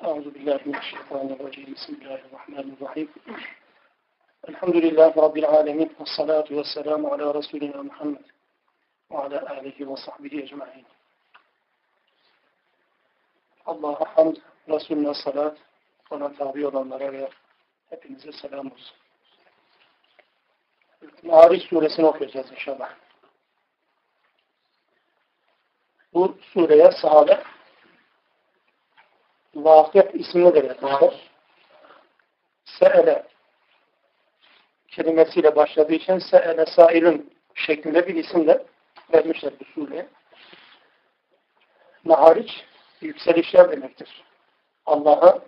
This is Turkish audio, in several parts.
أعوذ بالله من الشيطان الرجيم بسم الله الرحمن الرحيم الحمد لله رب العالمين والصلاة والسلام على رسولنا محمد وعلى آله وصحبه أجمعين Allah'a hamd, Resulüne salat, ona tabi olanlara ve hepinize selam olsun. Ma'ariç suresini okuyacağız inşallah. Bu sureye sahabe vakıf ismini de vermişler. Se'ele kelimesiyle başladığı için Se'ele sailün şeklinde bir isim de vermişler bu sureye. Mahariç yükselişler demektir. Allah'a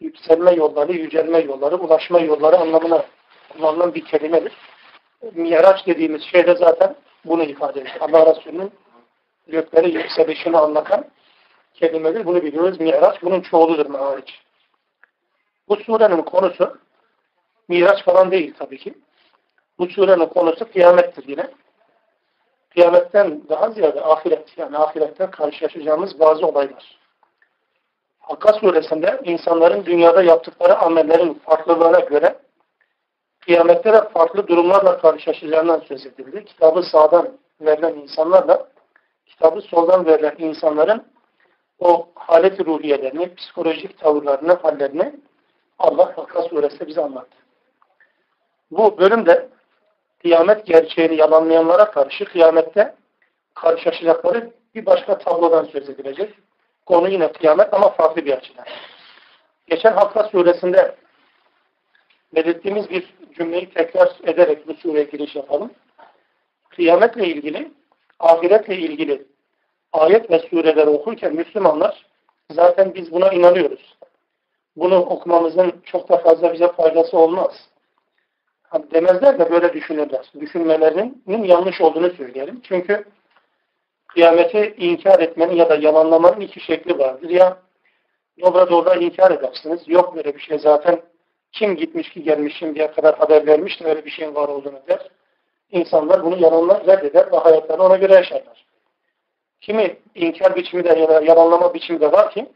yükselme yolları, yücelme yolları, ulaşma yolları anlamına kullanılan bir kelimedir. Miraç dediğimiz şey de zaten bunu ifade ediyor. Allah Resulü'nün gökleri yükselişini anlatan kelimedir. Bunu biliyoruz. Miraç bunun çoğuludur Mihariç. Bu surenin konusu Miraç falan değil tabii ki. Bu surenin konusu kıyamettir yine. Kıyametten daha ziyade ahiret, yani ahiretten karşılaşacağımız bazı olaylar. Hakka suresinde insanların dünyada yaptıkları amellerin farklılığına göre kıyamette de farklı durumlarla karşılaşacağından söz edildi. Kitabı sağdan verilen insanlarla kitabı soldan verilen insanların o halet ruhiyelerini, psikolojik tavırlarını, hallerini Allah Hakka suresinde bize anlattı. Bu bölümde kıyamet gerçeğini yalanlayanlara karşı kıyamette karşılaşacakları bir başka tablodan söz edilecek. Konu yine kıyamet ama farklı bir açıdan. Geçen hafta suresinde belirttiğimiz bir cümleyi tekrar ederek bu sureye giriş yapalım. Kıyametle ilgili, ahiretle ilgili ayet ve sureleri okurken Müslümanlar zaten biz buna inanıyoruz. Bunu okumamızın çok da fazla bize faydası olmaz. Demezler de böyle düşünürler. Düşünmelerinin yanlış olduğunu söyleyelim. Çünkü kıyameti inkar etmenin ya da yalanlamanın iki şekli vardır. Ya dobra dobra inkar edersiniz. Yok böyle bir şey zaten kim gitmiş ki gelmiş şimdiye kadar haber vermiş de öyle bir şeyin var olduğunu der. İnsanlar bunu yalanlar, reddeder ve hayatlarını ona göre yaşarlar. Kimi inkar biçimi de ya yalanlama biçimi de var ki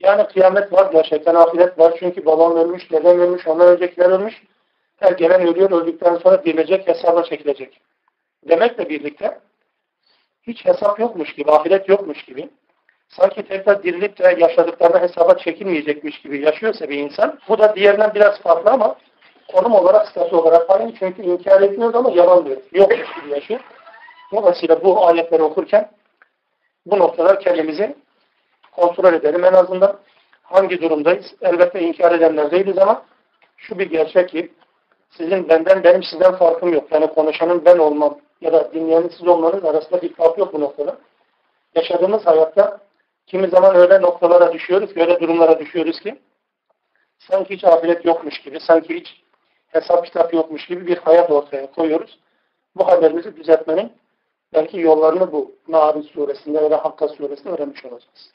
yani kıyamet var gerçekten ahiret var çünkü babam ölmüş, dedem ölmüş, ondan öncekiler ölmüş. Her gelen ölüyor, öldükten sonra dirilecek, hesaba çekilecek. Demekle birlikte hiç hesap yokmuş gibi, ahiret yokmuş gibi, sanki tekrar dirilip de yaşadıklarına hesaba çekilmeyecekmiş gibi yaşıyorsa bir insan, bu da diğerinden biraz farklı ama konum olarak, statü olarak aynı çünkü inkar etmiyor ama yalan diyor. Yokmuş gibi yaşıyor. Dolayısıyla bu ayetleri okurken bu noktalar kendimizi kontrol edelim. En azından hangi durumdayız? Elbette inkar edenler değiliz ama şu bir gerçek ki sizin benden, benim sizden farkım yok. Yani konuşanın ben olmam ya da dinleyenin siz olmanız arasında bir fark yok bu noktada. Yaşadığımız hayatta kimi zaman öyle noktalara düşüyoruz, öyle durumlara düşüyoruz ki sanki hiç ahiret yokmuş gibi, sanki hiç hesap kitap yokmuş gibi bir hayat ortaya koyuyoruz. Bu haberimizi düzeltmenin belki yollarını bu Narin suresinde veya Hakka suresinde öğrenmiş olacağız.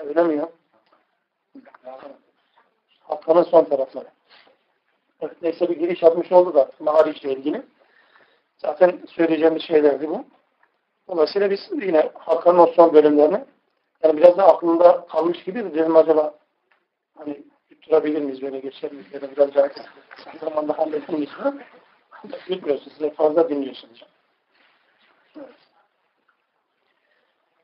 Öyle mi ya? Hakka'nın son tarafları. Evet, neyse bir giriş yapmış oldu da Mahariç ile ilgili. Zaten söyleyeceğimiz şeylerdi bu. Dolayısıyla biz yine Hakka'nın o son bölümlerini yani biraz da aklımda kalmış gibi de dedim acaba hani tutturabilir miyiz böyle geçelim ya da biraz daha kısa zamanda hallettim için. Bilmiyorsunuz. Size fazla dinliyorsunuz. Evet.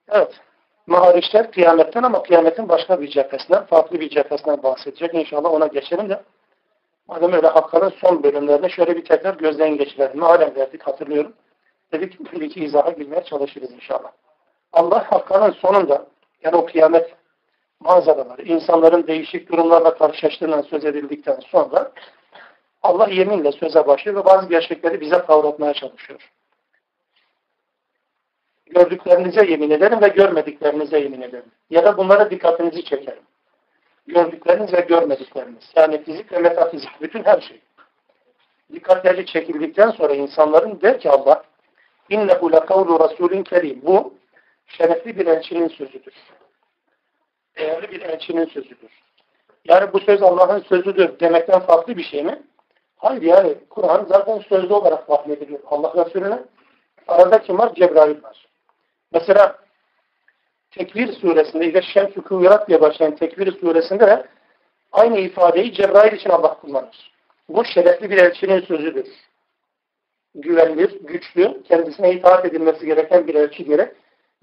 evet. Mahariçler kıyametten ama kıyametin başka bir cephesinden, farklı bir cephesinden bahsedecek. İnşallah ona geçelim de madem öyle Hakka'nın son bölümlerinde şöyle bir tekrar gözden geçirelim. Halen verdik hatırlıyorum. Dedik bir iki izaha girmeye çalışırız inşallah. Allah Hakka'nın sonunda yani o kıyamet manzaraları, insanların değişik durumlarla karşılaştığından söz edildikten sonra Allah yeminle söze başlıyor ve bazı gerçekleri bize kavratmaya çalışıyor. Gördüklerinize yemin ederim ve görmediklerinize yemin ederim. Ya da bunlara dikkatinizi çekerim. Gördükleriniz ve görmedikleriniz. Yani fizik ve metafizik. Bütün her şey. Dikkatleri çekildikten sonra insanların der ki Allah innehu lekavlu rasulün kerim. Bu şerefli bir elçinin sözüdür. Değerli bir elçinin sözüdür. Yani bu söz Allah'ın sözüdür demekten farklı bir şey mi? Hayır yani Kur'an zaten sözlü olarak vahyediliyor Allah Resulüne. Arada kim var? Cebrail var. Mesela Tekvir suresinde ile Şems-i Kıvırat diye başlayan Tekvir suresinde de aynı ifadeyi Cebrail için Allah kullanır. Bu şerefli bir elçinin sözüdür. Güvenilir, güçlü, kendisine itaat edilmesi gereken bir elçi gerek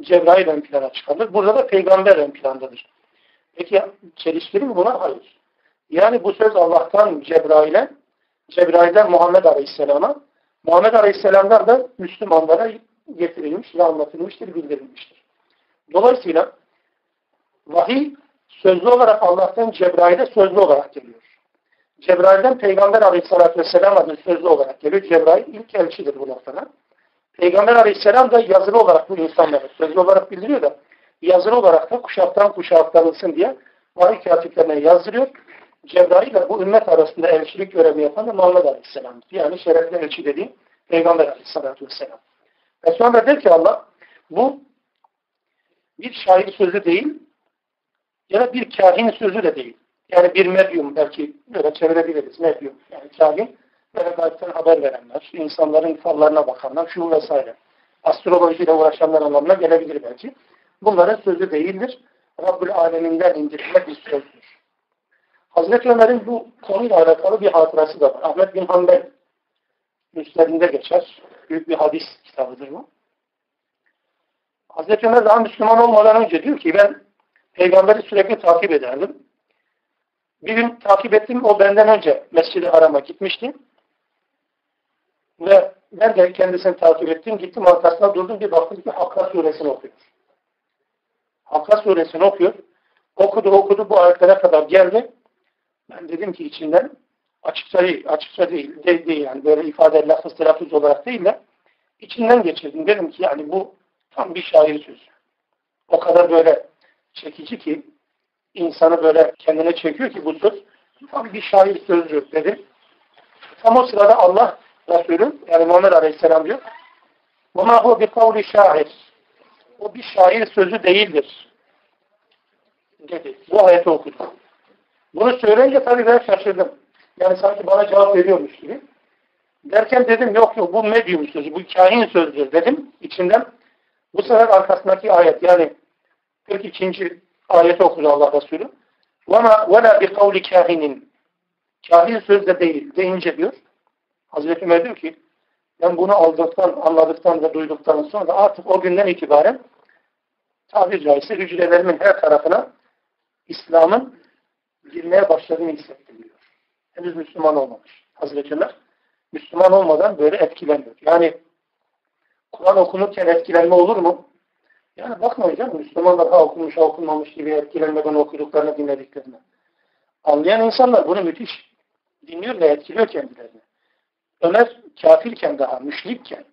Cebrail ön plana çıkarılır. Burada da peygamber ön plandadır. Peki çelişkili mi buna? Hayır. Yani bu söz Allah'tan Cebrail'e, Cebrail'den Muhammed Aleyhisselam'a, Muhammed Aleyhisselam'dan da Müslümanlara getirilmiş ve anlatılmıştır, bildirilmiştir. Dolayısıyla vahiy sözlü olarak Allah'tan Cebrail'e sözlü olarak geliyor. Cebrail'den Peygamber Aleyhisselatü Vesselam adına sözlü olarak geliyor. Cebrail ilk elçidir bu noktada. Peygamber Aleyhisselam da yazılı olarak bu insanlara sözlü olarak bildiriyor da yazılı olarak da kuşaktan kuşağa aktarılsın diye vahiy katiplerine yazdırıyor. Cebrail ile bu ümmet arasında elçilik görevi yapan da Muhammed Aleyhisselam. Yani şerefli elçi dediğim Peygamber Aleyhisselatü Vesselam. Ve sonra der ki Allah bu bir şair sözü değil ya da bir kahin sözü de değil. Yani bir medyum belki böyle çevirebiliriz. Medyum. Yani kahin böyle gayipten haber verenler, insanların fallarına bakanlar, şu vesaire. Astrolojiyle uğraşanlar anlamına gelebilir belki. Bunların sözü değildir. Rabbül Aleminden indirilen bir sözdür. Hazreti Ömer'in bu konuyla alakalı bir hatırası da var. Ahmet bin Hanbel müslerinde geçer. Büyük bir hadis kitabıdır bu. Hazreti Ömer daha Müslüman olmadan önce diyor ki ben peygamberi sürekli takip ederdim. Bir gün takip ettim, o benden önce Mescid-i Haram'a gitmişti. Ve ben de kendisini takip ettim, gittim arkasına durdum, bir baktım ki Hakka suresini okuyor. Hakka suresini okuyor. Okudu okudu bu ayetlere kadar geldi. Ben dedim ki içinden açıkça değil, açıkça değil, değil, değil yani böyle ifade lafız telaffuz olarak değil de içinden geçirdim. Dedim ki yani bu tam bir şair sözü. O kadar böyle çekici ki insanı böyle kendine çekiyor ki bu söz tam bir şair sözü dedim. Tam o sırada Allah Resulü yani Muhammed Aleyhisselam diyor وَمَا هُوَ بِقَوْلِ şair O bir şair sözü değildir. Dedi. Bu ayeti okudu. Bunu söyleyince tabii ben şaşırdım. Yani sanki bana cevap veriyormuş gibi. Derken dedim yok yok bu medyum sözü, bu kahin sözüdür dedim içinden. Bu sefer arkasındaki ayet yani 42. ayeti okudu Allah Resulü. وَمَا وَلَا بِقَوْلِ كَاهِنٍ Kahin söz de değil deyince diyor. Hazreti Ömer diyor ki ben bunu aldıktan, anladıktan ve duyduktan sonra artık o günden itibaren tabiri caizse hücrelerimin her tarafına İslam'ın girmeye başladığını hissettim diyor. Henüz Müslüman olmamış. Hazreti Müslüman olmadan böyle etkileniyor. Yani Kur'an okunurken etkilenme olur mu? Yani bakmayın canım Müslümanlar ha okumuş ha okunmamış gibi etkilenmeden okuduklarını dinlediklerini. Anlayan insanlar bunu müthiş dinliyor ve etkiliyor kendilerini. Ömer kafirken daha, müşrikken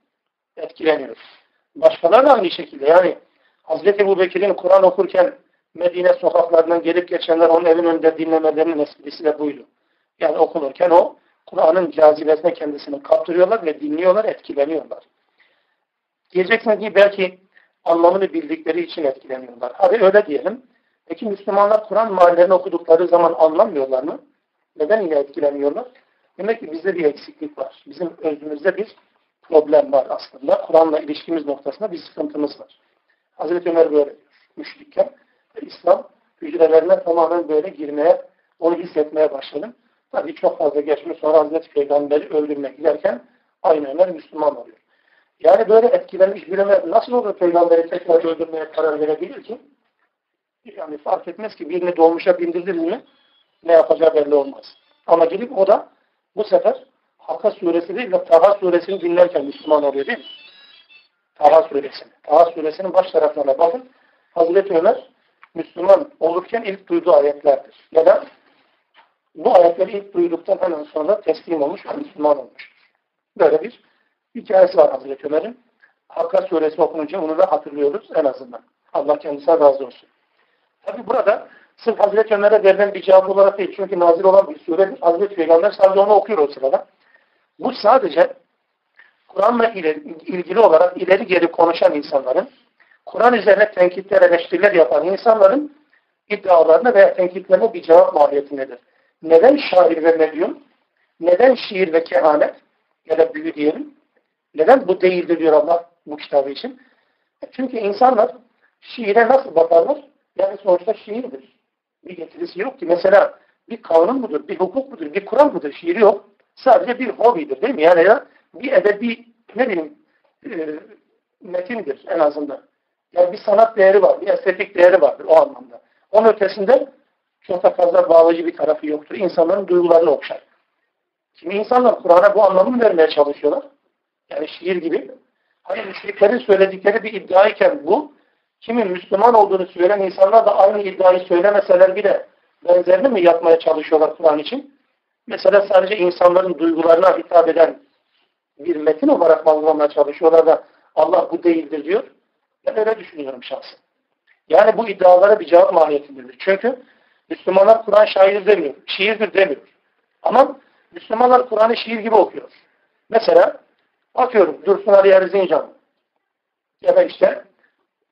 etkileniyor. Başkaları da aynı şekilde. Yani Hazreti Ebu Bekir'in Kur'an okurken Medine sokaklarından gelip geçenler onun evin önünde dinlemelerinin esprisi de buydu. Yani okunurken o Kur'an'ın cazibesine kendisini kaptırıyorlar ve dinliyorlar, etkileniyorlar. Diyeceksiniz ki belki anlamını bildikleri için etkileniyorlar. Hadi öyle diyelim. Peki Müslümanlar Kur'an mahallelerini okudukları zaman anlamıyorlar mı? Neden yine etkileniyorlar? Demek ki bizde bir eksiklik var. Bizim özümüzde bir problem var aslında. Kur'an'la ilişkimiz noktasında bir sıkıntımız var. Hazreti Ömer böyle diyor. Müşrikken İslam hücrelerine tamamen böyle girmeye, onu hissetmeye başladım. Tabii çok fazla geçmiş sonra Hazreti Peygamber'i öldürmek giderken aynı Ömer Müslüman oluyor. Yani böyle etkilenmiş bir Ömer nasıl olur Peygamberi tekrar öldürmeye karar verebilir ki? Yani fark etmez ki birini dolmuşa bindirir mi ne yapacağı belli olmaz. Ama gidip o da bu sefer Hakka suresi değil de Taha suresini dinlerken Müslüman oluyor değil mi? Taha suresini. Taha suresinin baş taraflarına bakın. Hazreti Ömer Müslüman olurken ilk duyduğu ayetlerdir. Da bu ayetleri ilk duyduktan hemen sonra teslim olmuş ve Müslüman olmuş. Böyle bir hikayesi var Hazreti Ömer'in. Hakka suresi okununca onu da hatırlıyoruz en azından. Allah kendisine razı olsun. Tabi burada sırf Hazreti Ömer'e verilen bir cevap olarak değil. Çünkü nazil olan bir sure Hazreti Peygamber sadece onu okuyor o sırada. Bu sadece Kur'an'la ilgili olarak ileri geri konuşan insanların, Kur'an üzerine tenkitler, eleştiriler yapan insanların iddialarına veya tenkitlerine bir cevap mahiyetindedir. Neden şair ve medyum? Neden şiir ve kehanet? Ya da büyü diyelim. Neden bu değildir diyor Allah bu kitabı için? Çünkü insanlar şiire nasıl bakarlar? Yani sonuçta şiirdir. Bir getirisi yok ki. Mesela bir kanun mudur, bir hukuk mudur, bir kural mıdır? Şiir yok. Sadece bir hobidir değil mi? Yani ya bir edebi ne bileyim e, metindir en azından. Yani bir sanat değeri var, bir estetik değeri vardır o anlamda. Onun ötesinde çok da fazla bağlayıcı bir tarafı yoktur. İnsanların duygularını okşar. Şimdi insanlar Kur'an'a bu anlamı vermeye çalışıyorlar. Yani şiir gibi. Hani müşriklerin söyledikleri bir iddiayken bu, kimin Müslüman olduğunu söyleyen insanlar da aynı iddiayı söylemeseler bile benzerini mi yapmaya çalışıyorlar Kur'an için? Mesela sadece insanların duygularına hitap eden bir metin olarak algılamaya çalışıyorlar da Allah bu değildir diyor. Ben öyle düşünüyorum şahsen. Yani bu iddialara bir cevap mahiyetindedir. Çünkü Müslümanlar Kur'an şair demiyor, şiirdir demiyor. Ama Müslümanlar Kur'an'ı şiir gibi okuyor. Mesela atıyorum Dursun Ali Erzincan ya da işte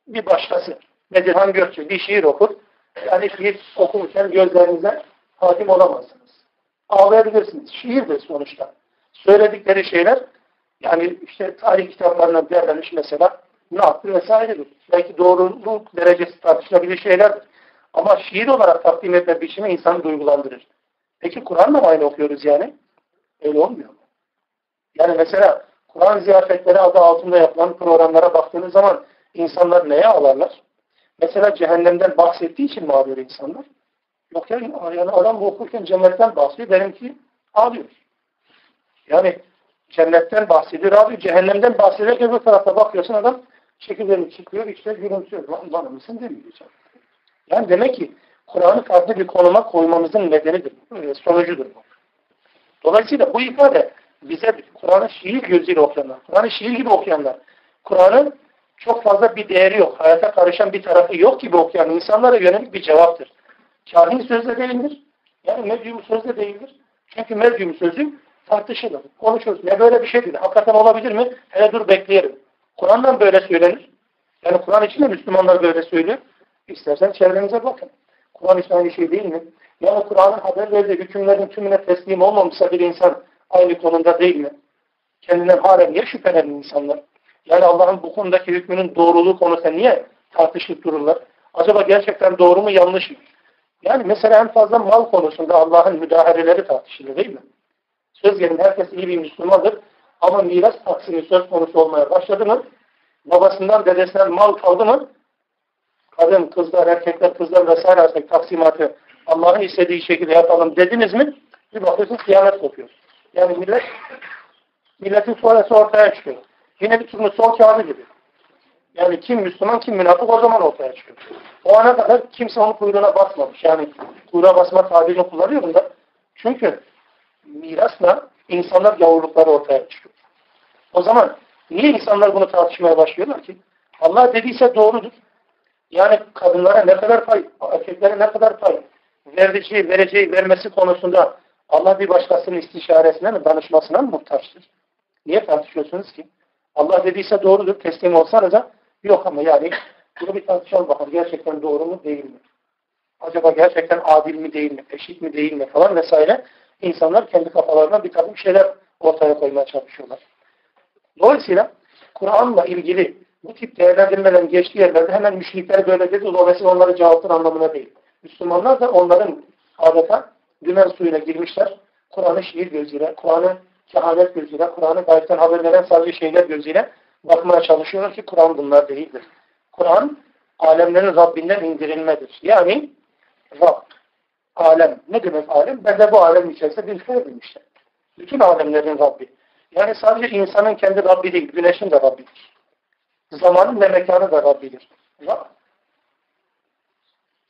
bir başkası Bedirhan Gökçe bir şiir okur. Yani şiir okurken gözlerinize hakim olamazsınız. Ağlayabilirsiniz. Şiirdir sonuçta. Söyledikleri şeyler yani işte tarih kitaplarına derlenmiş mesela ne yaptı vesairedir. Belki doğruluk derecesi tartışılabilir şeyler ama şiir olarak takdim etme biçimi insanı duygulandırır. Peki Kur'an'la mı aynı okuyoruz yani? Öyle olmuyor mu? Yani mesela Kur'an ziyafetleri adı altında yapılan programlara baktığınız zaman insanlar neye ağlarlar? Mesela cehennemden bahsettiği için mi ağlıyor insanlar? Yok ya yani adam okurken cennetten bahsediyor. Benimki ağlıyor. Yani cennetten bahsediyor abi. Cehennemden bahsederken bir tarafta bakıyorsun adam çekirdeğini çıkıyor işte gülümsüyor. Lan bana mısın demeyeceğim. Yani demek ki Kur'an'ı farklı bir konuma koymamızın nedenidir. E, sonucudur bu. Dolayısıyla bu ifade bize Kur'an'ı şiir gözüyle okuyanlar, Kur'an'ı şiir gibi okuyanlar, Kur'an'ın çok fazla bir değeri yok, hayata karışan bir tarafı yok gibi okuyan insanlara yönelik bir cevaptır. Kahin sözde değildir. Yani medyum sözde değildir. Çünkü medyum sözü tartışılır. Konuşuruz. Ne böyle bir şey. Hakikaten olabilir mi? Hele dur bekleyelim. Kur'an'dan böyle söylenir. Yani Kur'an için de Müslümanlar böyle söylüyor. İstersen çevrenize bakın. Kur'an için aynı şey değil mi? Yani Kur'an'ın haber verdiği hükümlerin tümüne teslim olmamışsa bir insan aynı konumda değil mi? Kendinden halen niye şüphelenen insanlar? Yani Allah'ın bu konudaki hükmünün doğruluğu konusunda niye tartışıp dururlar? Acaba gerçekten doğru mu yanlış mı? Yani mesela en fazla mal konusunda Allah'ın müdahaleleri tartışılır değil mi? Söz gelin herkes iyi bir Müslümandır ama miras taksimi söz konusu olmaya başladı mı? Babasından dedesinden mal kaldı mı? Kadın, kızlar, erkekler, kızlar vesaire arasındaki taksimatı Allah'ın istediği şekilde yapalım dediniz mi? Bir bakıyorsunuz kıyamet kopuyor. Yani millet milletin sonrası ortaya çıkıyor. Yine bir türlü sol kağıdı gibi. Yani kim Müslüman kim münafık o zaman ortaya çıkıyor. O ana kadar kimse onun kuyruğuna basmamış. Yani kuyruğa basma tabirini kullanıyor bunda. Çünkü mirasla insanlar gavurlukları ortaya çıkıyor. O zaman niye insanlar bunu tartışmaya başlıyorlar ki? Allah dediyse doğrudur. Yani kadınlara ne kadar pay, erkeklere ne kadar pay vereceği, vereceği, vermesi konusunda Allah bir başkasının istişaresine mi, danışmasına mı muhtaçtır? Niye tartışıyorsunuz ki? Allah dediyse doğrudur, teslim olsanız da yok ama yani bunu bir tartışalım bakalım. Gerçekten doğru mu, değil mi? Acaba gerçekten adil mi, değil mi, eşit mi, değil mi falan vesaire. İnsanlar kendi kafalarına bir takım şeyler ortaya koymaya çalışıyorlar. Dolayısıyla Kur'an'la ilgili bu tip değerlendirmelerin geçtiği yerlerde hemen müşrikler böyle dedi. Dolayısıyla onları cevaptır anlamına değil. Müslümanlar da onların adeta dümen suyuna girmişler. Kur'an'ı şiir gözüyle, Kur'an'ı kehanet gözüyle, Kur'an'ı gayetten haber veren sadece şeyler gözüyle bakmaya çalışıyorlar ki Kur'an bunlar değildir. Kur'an alemlerin Rabbinden indirilmedir. Yani Rab, alem. Ne demek alem? Ben de bu alem içerisinde bir ferdiyim işte. Bütün alemlerin Rabbi. Yani sadece insanın kendi Rabbi değil, güneşin de Rabbidir. Zamanın ve mekanı da Rabbidir. Rab,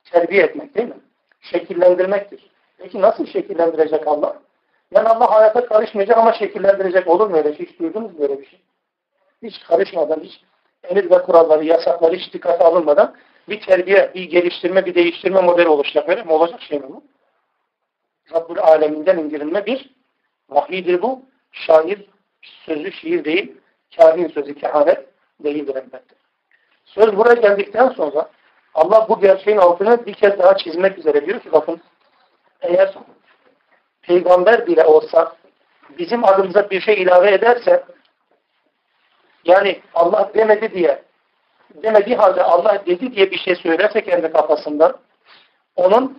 terbiye etmek değil mi? Şekillendirmektir. Peki nasıl şekillendirecek Allah? Yani Allah hayata karışmayacak ama şekillendirecek olur mu öyle şey? Hiç duydunuz mu böyle bir şey? Hiç karışmadan, hiç emir ve kuralları, yasakları hiç dikkate alınmadan bir terbiye, bir geliştirme, bir değiştirme modeli oluşacak. Öyle mi? Olacak şey mi bu? Rabbül Aleminden indirilme bir vahiydir bu. Şair sözü şiir değil, kahin sözü kehanet değildir elbette. Söz buraya geldikten sonra Allah bu gerçeğin altını bir kez daha çizmek üzere diyor ki bakın eğer peygamber bile olsa bizim adımıza bir şey ilave ederse yani Allah demedi diye demediği halde Allah dedi diye bir şey söylerse kendi kafasından onun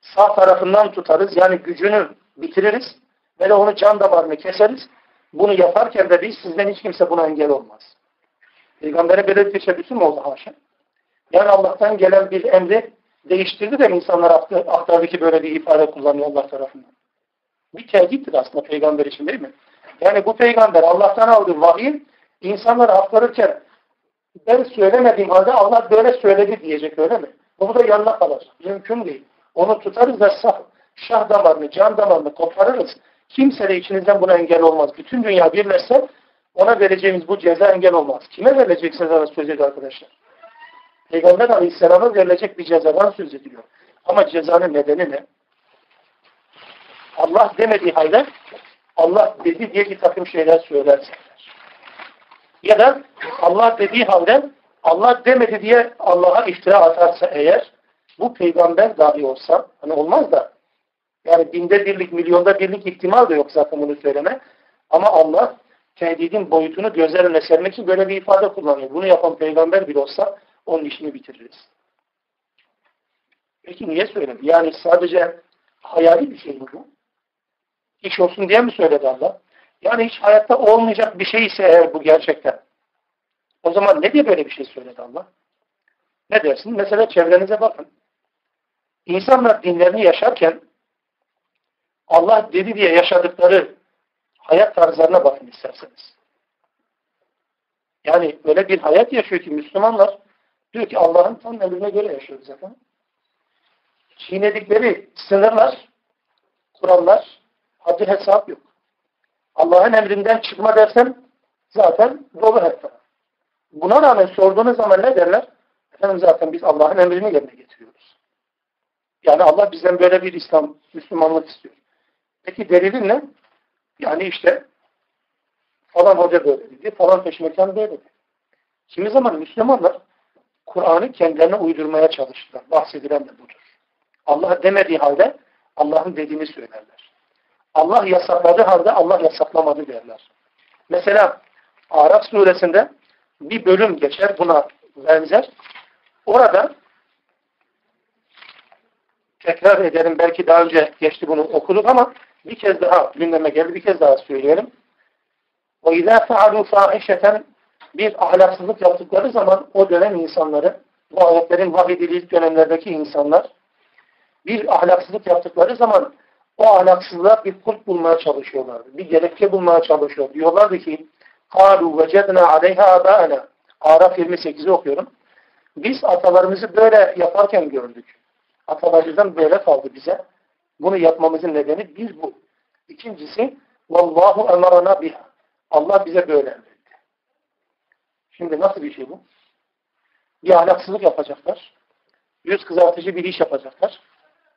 sağ tarafından tutarız. Yani gücünü bitiririz. Ve de onu can damarını keseriz. Bunu yaparken de biz sizden hiç kimse buna engel olmaz. Peygamber'e böyle bir teşebbüsü mü oldu haşa? Yani Allah'tan gelen bir emri değiştirdi de insanlar aktardı ki böyle bir ifade kullanıyor Allah tarafından. Bir tehdittir aslında peygamber için değil mi? Yani bu peygamber Allah'tan aldığı vahiy insanlara aktarırken ben söylemediğim halde Allah böyle söyledi diyecek öyle mi? Bu da yanına kalacak. Mümkün değil. Onu tutarız da şah, şah damarını, can damarını koparırız. Kimse de içinizden buna engel olmaz. Bütün dünya birleşse ona vereceğimiz bu ceza engel olmaz. Kime vereceksiniz söz ediyor arkadaşlar? Peygamber Aleyhisselam'a verilecek bir cezadan söz ediliyor. Ama cezanın nedeni ne? Allah demediği halde Allah dedi diye bir takım şeyler söylerse. Ya da Allah dediği halde Allah demedi diye Allah'a iftira atarsa eğer bu peygamber dahi olsa hani olmaz da yani binde birlik, milyonda birlik ihtimal de yok zaten bunu söyleme. Ama Allah tehdidin boyutunu gözler önüne sermek için böyle bir ifade kullanıyor. Bunu yapan peygamber bile olsa onun işini bitiririz. Peki niye söyledi? Yani sadece hayali bir şey mi bu? İş olsun diye mi söyledi Allah? Yani hiç hayatta olmayacak bir şey ise eğer bu gerçekten. O zaman ne diye böyle bir şey söyledi Allah? Ne dersin? Mesela çevrenize bakın. İnsanlar dinlerini yaşarken Allah dedi diye yaşadıkları hayat tarzlarına bakın isterseniz. Yani öyle bir hayat yaşıyor ki Müslümanlar diyor ki Allah'ın tam emrine göre yaşıyoruz zaten. Çiğnedikleri sınırlar, kurallar, haddi hesap yok. Allah'ın emrinden çıkma dersen zaten dolu hep. Buna rağmen sorduğunuz zaman ne derler? Efendim zaten biz Allah'ın emrini yerine getiriyoruz. Yani Allah bizden böyle bir İslam, Müslümanlık istiyor. Peki delilin ne? Yani işte falan hoca böyle dedi, falan peşmekan böyle dedi. Kimi zaman Müslümanlar Kur'an'ı kendilerine uydurmaya çalıştılar. Bahsedilen de budur. Allah demediği halde Allah'ın dediğini söylerler. Allah yasakladığı halde Allah yasaklamadı derler. Mesela Araf suresinde bir bölüm geçer buna benzer. Orada tekrar edelim belki daha önce geçti bunu okuduk ama bir kez daha gündeme geldi bir kez daha söyleyelim. وَاِذَا فَعَلُوا فَاحِشَةً bir ahlaksızlık yaptıkları zaman o dönem insanları, bu ayetlerin vahyedildiği dönemlerdeki insanlar bir ahlaksızlık yaptıkları zaman o ahlaksızlığa bir kulp bulmaya çalışıyorlardı. Bir gerekçe bulmaya çalışıyor. Diyorlardı ki قَالُوا وَجَدْنَا عَلَيْهَا آبَاءَنَا Araf 28'i okuyorum. Biz atalarımızı böyle yaparken gördük. Atalarımızdan böyle kaldı bize. Bunu yapmamızın nedeni bir bu. İkincisi Vallahu emarana biha. Allah bize böyle emretti. Şimdi nasıl bir şey bu? Bir ahlaksızlık yapacaklar. Yüz kızartıcı bir iş yapacaklar.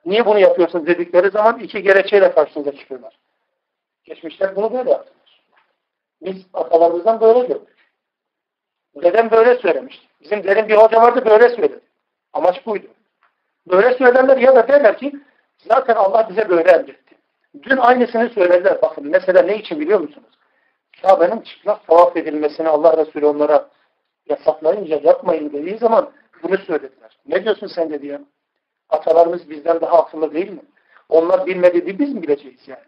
Niye bunu yapıyorsunuz dedikleri zaman iki gerekçeyle karşınıza çıkıyorlar. Geçmişler bunu böyle yaptılar. Biz atalarımızdan böyle gördük. Dedem böyle söylemişti. Bizim derin bir hoca vardı böyle söyledi. Amaç buydu. Böyle söylerler ya da derler ki zaten Allah bize böyle emretti. Dün aynısını söylediler. Bakın mesela ne için biliyor musunuz? Kabe'nin çıplak tavaf edilmesini Allah Resulü onlara yasaklayınca yapmayın dediği zaman bunu söylediler. Ne diyorsun sen dedi ya? Atalarımız bizden daha akıllı değil mi? Onlar bilmediği biz mi bileceğiz yani?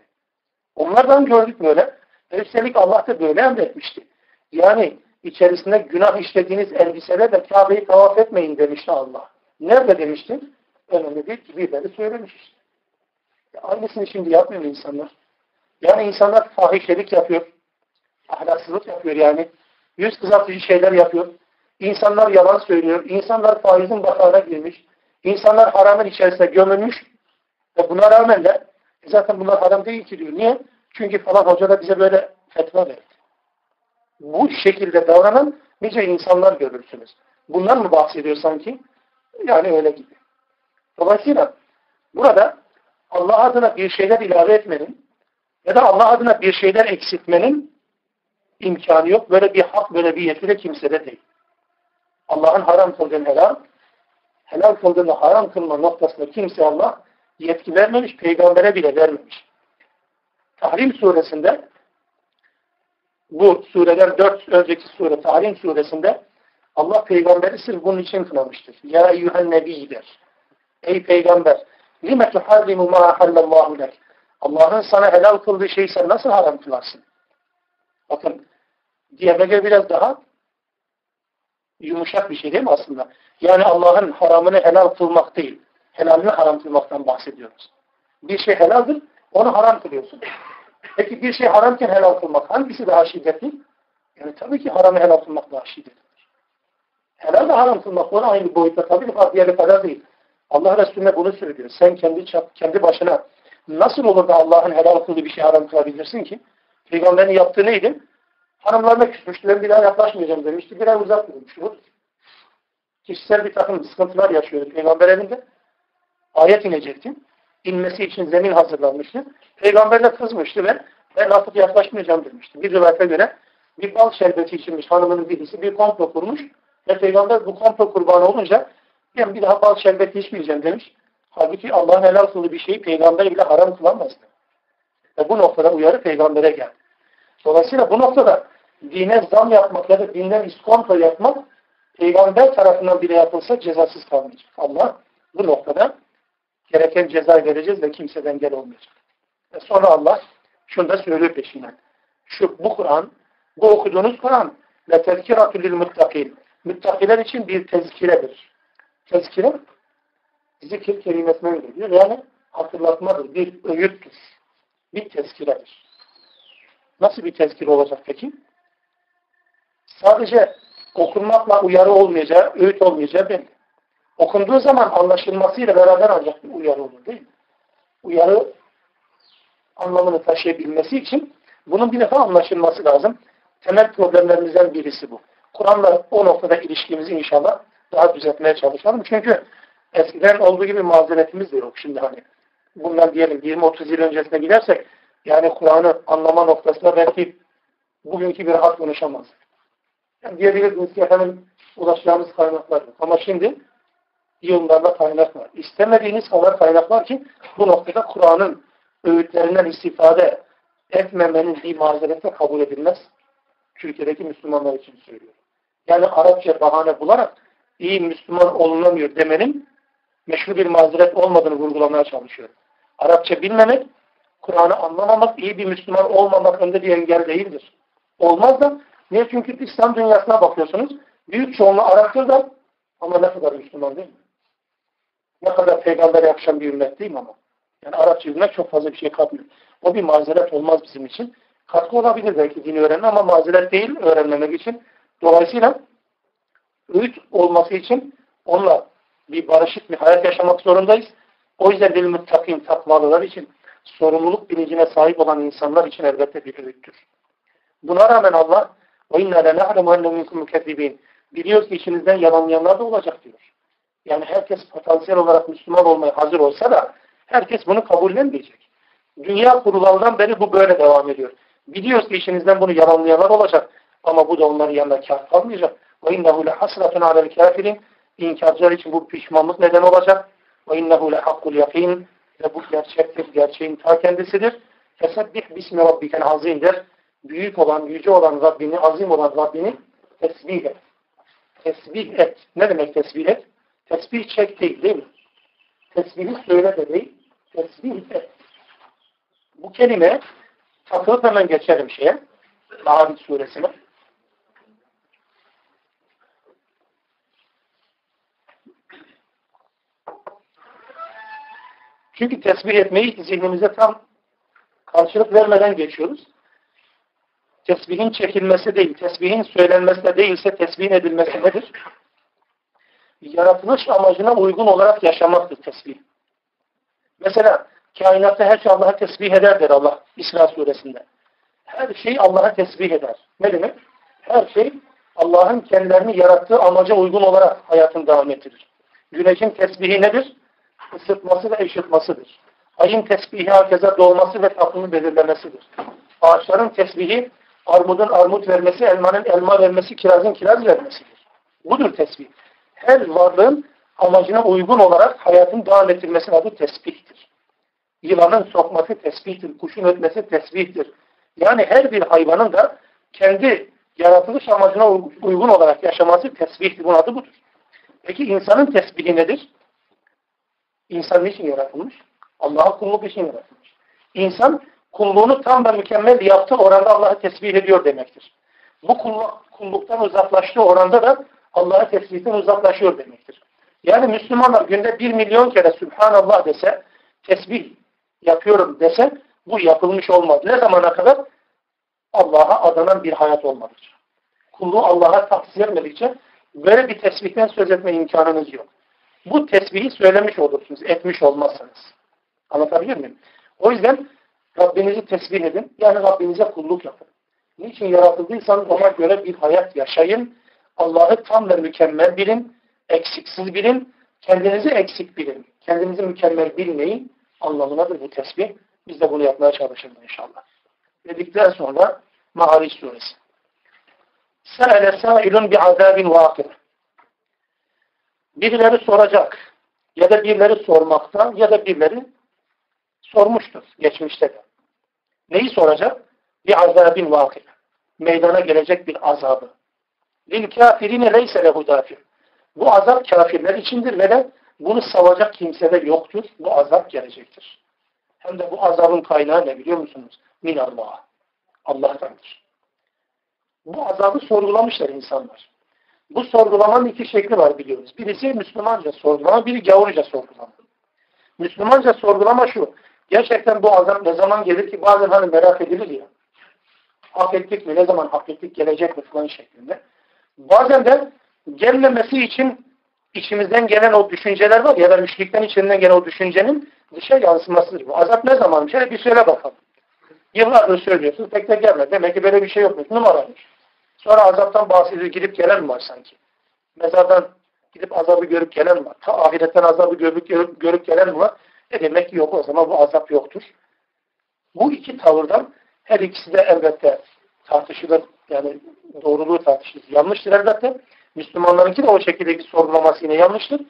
Onlardan gördük böyle. Üstelik Allah da böyle emretmişti. Yani içerisinde günah işlediğiniz elbiselerle Kabe'yi tavaf etmeyin demişti Allah. Nerede demişti? Önemli değil ki birileri söylemiş işte. Ya aynısını şimdi yapmıyor insanlar. Yani insanlar fahişelik yapıyor. Ahlaksızlık yapıyor yani. Yüz kızartıcı şeyler yapıyor. İnsanlar yalan söylüyor. İnsanlar faizin batağına girmiş. İnsanlar haramın içerisine gömülmüş. Ve buna rağmen de e zaten bunlar haram değil ki diyor. Niye? Çünkü falan hoca da bize böyle fetva verdi. Bu şekilde davranan nice insanlar görürsünüz. Bundan mı bahsediyor sanki? Yani öyle gibi. Dolayısıyla burada Allah adına bir şeyler ilave etmenin ya da Allah adına bir şeyler eksiltmenin imkanı yok. Böyle bir hak, böyle bir yetki de kimsede değil. Allah'ın haram kıldığını helal, helal kıldığını haram kılma noktasında kimse Allah yetki vermemiş, peygambere bile vermemiş. Tahrim suresinde bu sureden dört önceki sure Tahrim suresinde Allah peygamberi sırf bunun için kınamıştır. Ya eyyühen nebi der. Ey peygamber lime tuharrimu ma ahallallahu lek. Allah'ın sana helal kıldığı şeyi sen nasıl haram kılarsın? Bakın diğerine biraz daha yumuşak bir şey değil mi aslında? Yani Allah'ın haramını helal kılmak değil. Helalini haram kılmaktan bahsediyoruz. Bir şey helaldir, onu haram kılıyorsun. Peki bir şey haramken helal kılmak hangisi daha şiddetli? Yani tabii ki haramı helal kılmak daha şiddetlidir. Helal ve haram kılmak ona aynı boyutta tabii ki diğeri kadar değil. Allah Resulüne bunu söylüyor. Sen kendi kendi başına nasıl olur da Allah'ın helal kıldığı bir şey haram kılabilirsin ki? Peygamberin yaptığı neydi? Hanımlarına küsmüştü. Ben bir daha yaklaşmayacağım demişti. Bir ay uzak durmuştu. Kişisel bir takım sıkıntılar yaşıyordu Peygamber elinde. Ayet inecekti. İnmesi için zemin hazırlanmıştı. Peygamberle kızmıştı ve ben artık yaklaşmayacağım demişti. Bir rivayete göre bir bal şerbeti içilmiş hanımının birisi bir komplo kurmuş ve Peygamber bu komplo kurbanı olunca ben bir daha bal şerbeti içmeyeceğim demiş. Halbuki Allah'ın helal kıldığı bir şeyi peygamber bile haram kılamazdı. Ve bu noktada uyarı peygambere geldi. Dolayısıyla bu noktada dine zam yapmak ya da dinden iskonto yapmak peygamber tarafından bile yapılsa cezasız kalmayacak. Allah bu noktada gereken ceza vereceğiz ve kimseden gel olmayacak. Ve sonra Allah şunu da söylüyor peşinden. Şu bu Kur'an, bu okuduğunuz Kur'an ve tezkiratü lil muttakin. Müttakiler için bir tezkiredir. Tezkire zikir kelimesinden geliyor. Yani hatırlatmadır, bir öğüttür. Bir tezkiredir. Nasıl bir tezkire olacak peki? Sadece okunmakla uyarı olmayacağı, öğüt olmayacağı belli. Okunduğu zaman anlaşılmasıyla beraber ancak bir uyarı olur değil mi? Uyarı anlamını taşıyabilmesi için bunun bir defa anlaşılması lazım. Temel problemlerimizden birisi bu. Kur'an'la o noktada ilişkimizi inşallah daha düzeltmeye çalışalım. Çünkü eskiden olduğu gibi mazeretimiz de yok şimdi hani. Bundan diyelim 20-30 yıl öncesine gidersek yani Kur'an'ı anlama noktasında belki bugünkü bir rahat konuşamaz. Yani diyebilirsiniz ki efendim ulaşacağımız kaynaklar yok. Ama şimdi yığınlarla kaynak var. İstemediğiniz kadar kaynak var ki bu noktada Kur'an'ın öğütlerinden istifade etmemenin bir mazerette kabul edilmez. Türkiye'deki Müslümanlar için söylüyorum. Yani Arapça bahane bularak iyi Müslüman olunamıyor demenin meşru bir mazeret olmadığını vurgulamaya çalışıyorum. Arapça bilmemek, Kur'an'ı anlamamak, iyi bir Müslüman olmamak önünde bir engel değildir. Olmaz da, niye? Çünkü İslam dünyasına bakıyorsunuz, büyük çoğunluğu Arapçır da ama ne kadar Müslüman değil mi? Ne kadar peygamber yakışan bir ümmet değil mi ama? Yani Arapça bilmek çok fazla bir şey katmıyor. O bir mazeret olmaz bizim için. Katkı olabilir belki dini öğrenme ama mazeret değil öğrenmemek için. Dolayısıyla öğüt olması için onunla bir barışık bir hayat yaşamak zorundayız. O yüzden bir muttakin takvalılar için sorumluluk bilincine sahip olan insanlar için elbette bir öğüttür. Buna rağmen Allah وَاِنَّا لَنَعْلَمُ اَنَّ مِنْكُمْ مُكَذِّب۪ينَ Biliyoruz ki içinizden yalanlayanlar da olacak diyor. Yani herkes potansiyel olarak Müslüman olmaya hazır olsa da herkes bunu kabullenmeyecek. Dünya kurulandan beri bu böyle devam ediyor. Biliyoruz ki içinizden bunu yalanlayanlar olacak. Ama bu da onların yanında kâr kalmayacak. وَاِنَّهُ لَحَسْرَةٌ عَلَى الْكَافِرِينَ İnkarcılar için bu pişmanlık neden olacak. وَاِنَّهُ لَحَقُّ الْيَقِينَ ve bu gerçektir, gerçeğin ta kendisidir. Fesebbih bismi rabbiken azimdir. Büyük olan, yüce olan Rabbini, azim olan Rabbini tesbih et. Tesbih et. Ne demek tesbih et? Tesbih çek değil, değil mi? Tesbihi söyle de değil, tesbih et. Bu kelime takılıp hemen geçelim şeye. Mavi suresine. Çünkü tesbih etmeyi zihnimize tam karşılık vermeden geçiyoruz. Tesbihin çekilmesi değil, tesbihin söylenmesi de değilse tesbih edilmesi nedir? Yaratılış amacına uygun olarak yaşamaktır tesbih. Mesela kainatta her şey Allah'a tesbih eder der Allah İsra suresinde. Her şey Allah'a tesbih eder. Ne demek? Her şey Allah'ın kendilerini yarattığı amaca uygun olarak hayatını devam ettirir. Güneşin tesbihi nedir? Isıtması ve ışıtmasıdır. Ayın tesbihi herkese doğması ve tatlını belirlemesidir. Ağaçların tesbihi armudun armut vermesi, elmanın elma vermesi, kirazın kiraz vermesidir. Budur tesbih. Her varlığın amacına uygun olarak hayatın devam ettirmesinin adı tesbihtir. Yılanın sokması tesbihtir, kuşun ötmesi tesbihtir. Yani her bir hayvanın da kendi yaratılış amacına uygun olarak yaşaması tesbihtir. Bunun adı budur. Peki insanın tesbihi nedir? İnsan niçin yaratılmış? Allah'a kulluk için yaratılmış. İnsan kulluğunu tam da mükemmel yaptığı oranda Allah'ı tesbih ediyor demektir. Bu kulluktan uzaklaştığı oranda da Allah'ı tesbihten uzaklaşıyor demektir. Yani Müslümanlar günde bir milyon kere Sübhanallah dese, tesbih yapıyorum dese, bu yapılmış olmaz. Ne zamana kadar? Allah'a adanan bir hayat olmadıkça. Kulluğu Allah'a tahsis etmedikçe böyle bir tesbihten söz etme imkanınız yok. Bu tesbihi söylemiş olursunuz, etmiş olmazsanız. Anlatabiliyor muyum? O yüzden Rabbinizi tesbih edin. Yani Rabbinize kulluk yapın. Niçin yaratıldıysanız ona göre bir hayat yaşayın. Allah'ı tam ve mükemmel bilin. Eksiksiz bilin. Kendinizi eksik bilin. Kendinizi mükemmel bilmeyin. Anlamınadır bu tesbih. Biz de bunu yapmaya çalışırız inşallah. Dedikten sonra Ma'ariç suresi. Sa'ele sa'ilun bi vakir. Birileri soracak. Ya da birileri sormakta ya da birileri sormuştur geçmişte de. Neyi soracak? Bir azabin vakı. Meydana gelecek bir azabı. Lil kafirine leyse lehu dafir. Bu azap kafirler içindir ve de bunu savacak kimse de yoktur. Bu azap gelecektir. Hem de bu azabın kaynağı ne biliyor musunuz? Minallah. Allah'tandır. Bu azabı sorgulamışlar insanlar. Bu sorgulamanın iki şekli var biliyoruz. Birisi Müslümanca sorgulama, biri gavurca sorgulama. Müslümanca sorgulama şu. Gerçekten bu azap ne zaman gelir ki bazen hani merak edilir ya. Hak ettik mi? Ne zaman hak ettik? Gelecek mi? falan şeklinde. Bazen de gelmemesi için içimizden gelen o düşünceler var ya da müşrikten içinden gelen o düşüncenin dışa yansımasıdır bu. Azap ne zaman? Şöyle bir söyle bakalım. Yıllardır söylüyorsunuz. Pek de gelmedi. Demek ki böyle bir şey yokmuş. Numaraymış. Sonra azaptan bahsediyor. Gidip gelen var sanki? Mezardan gidip azabı görüp gelen var? Ta ahiretten azabı görüp, görüp, görüp gelen var? E demek ki yok o zaman bu azap yoktur. Bu iki tavırdan her ikisi de elbette tartışılır. Yani doğruluğu tartışılır. Yanlıştır elbette. Müslümanlarınki de o şekildeki sorgulaması yine yanlıştır.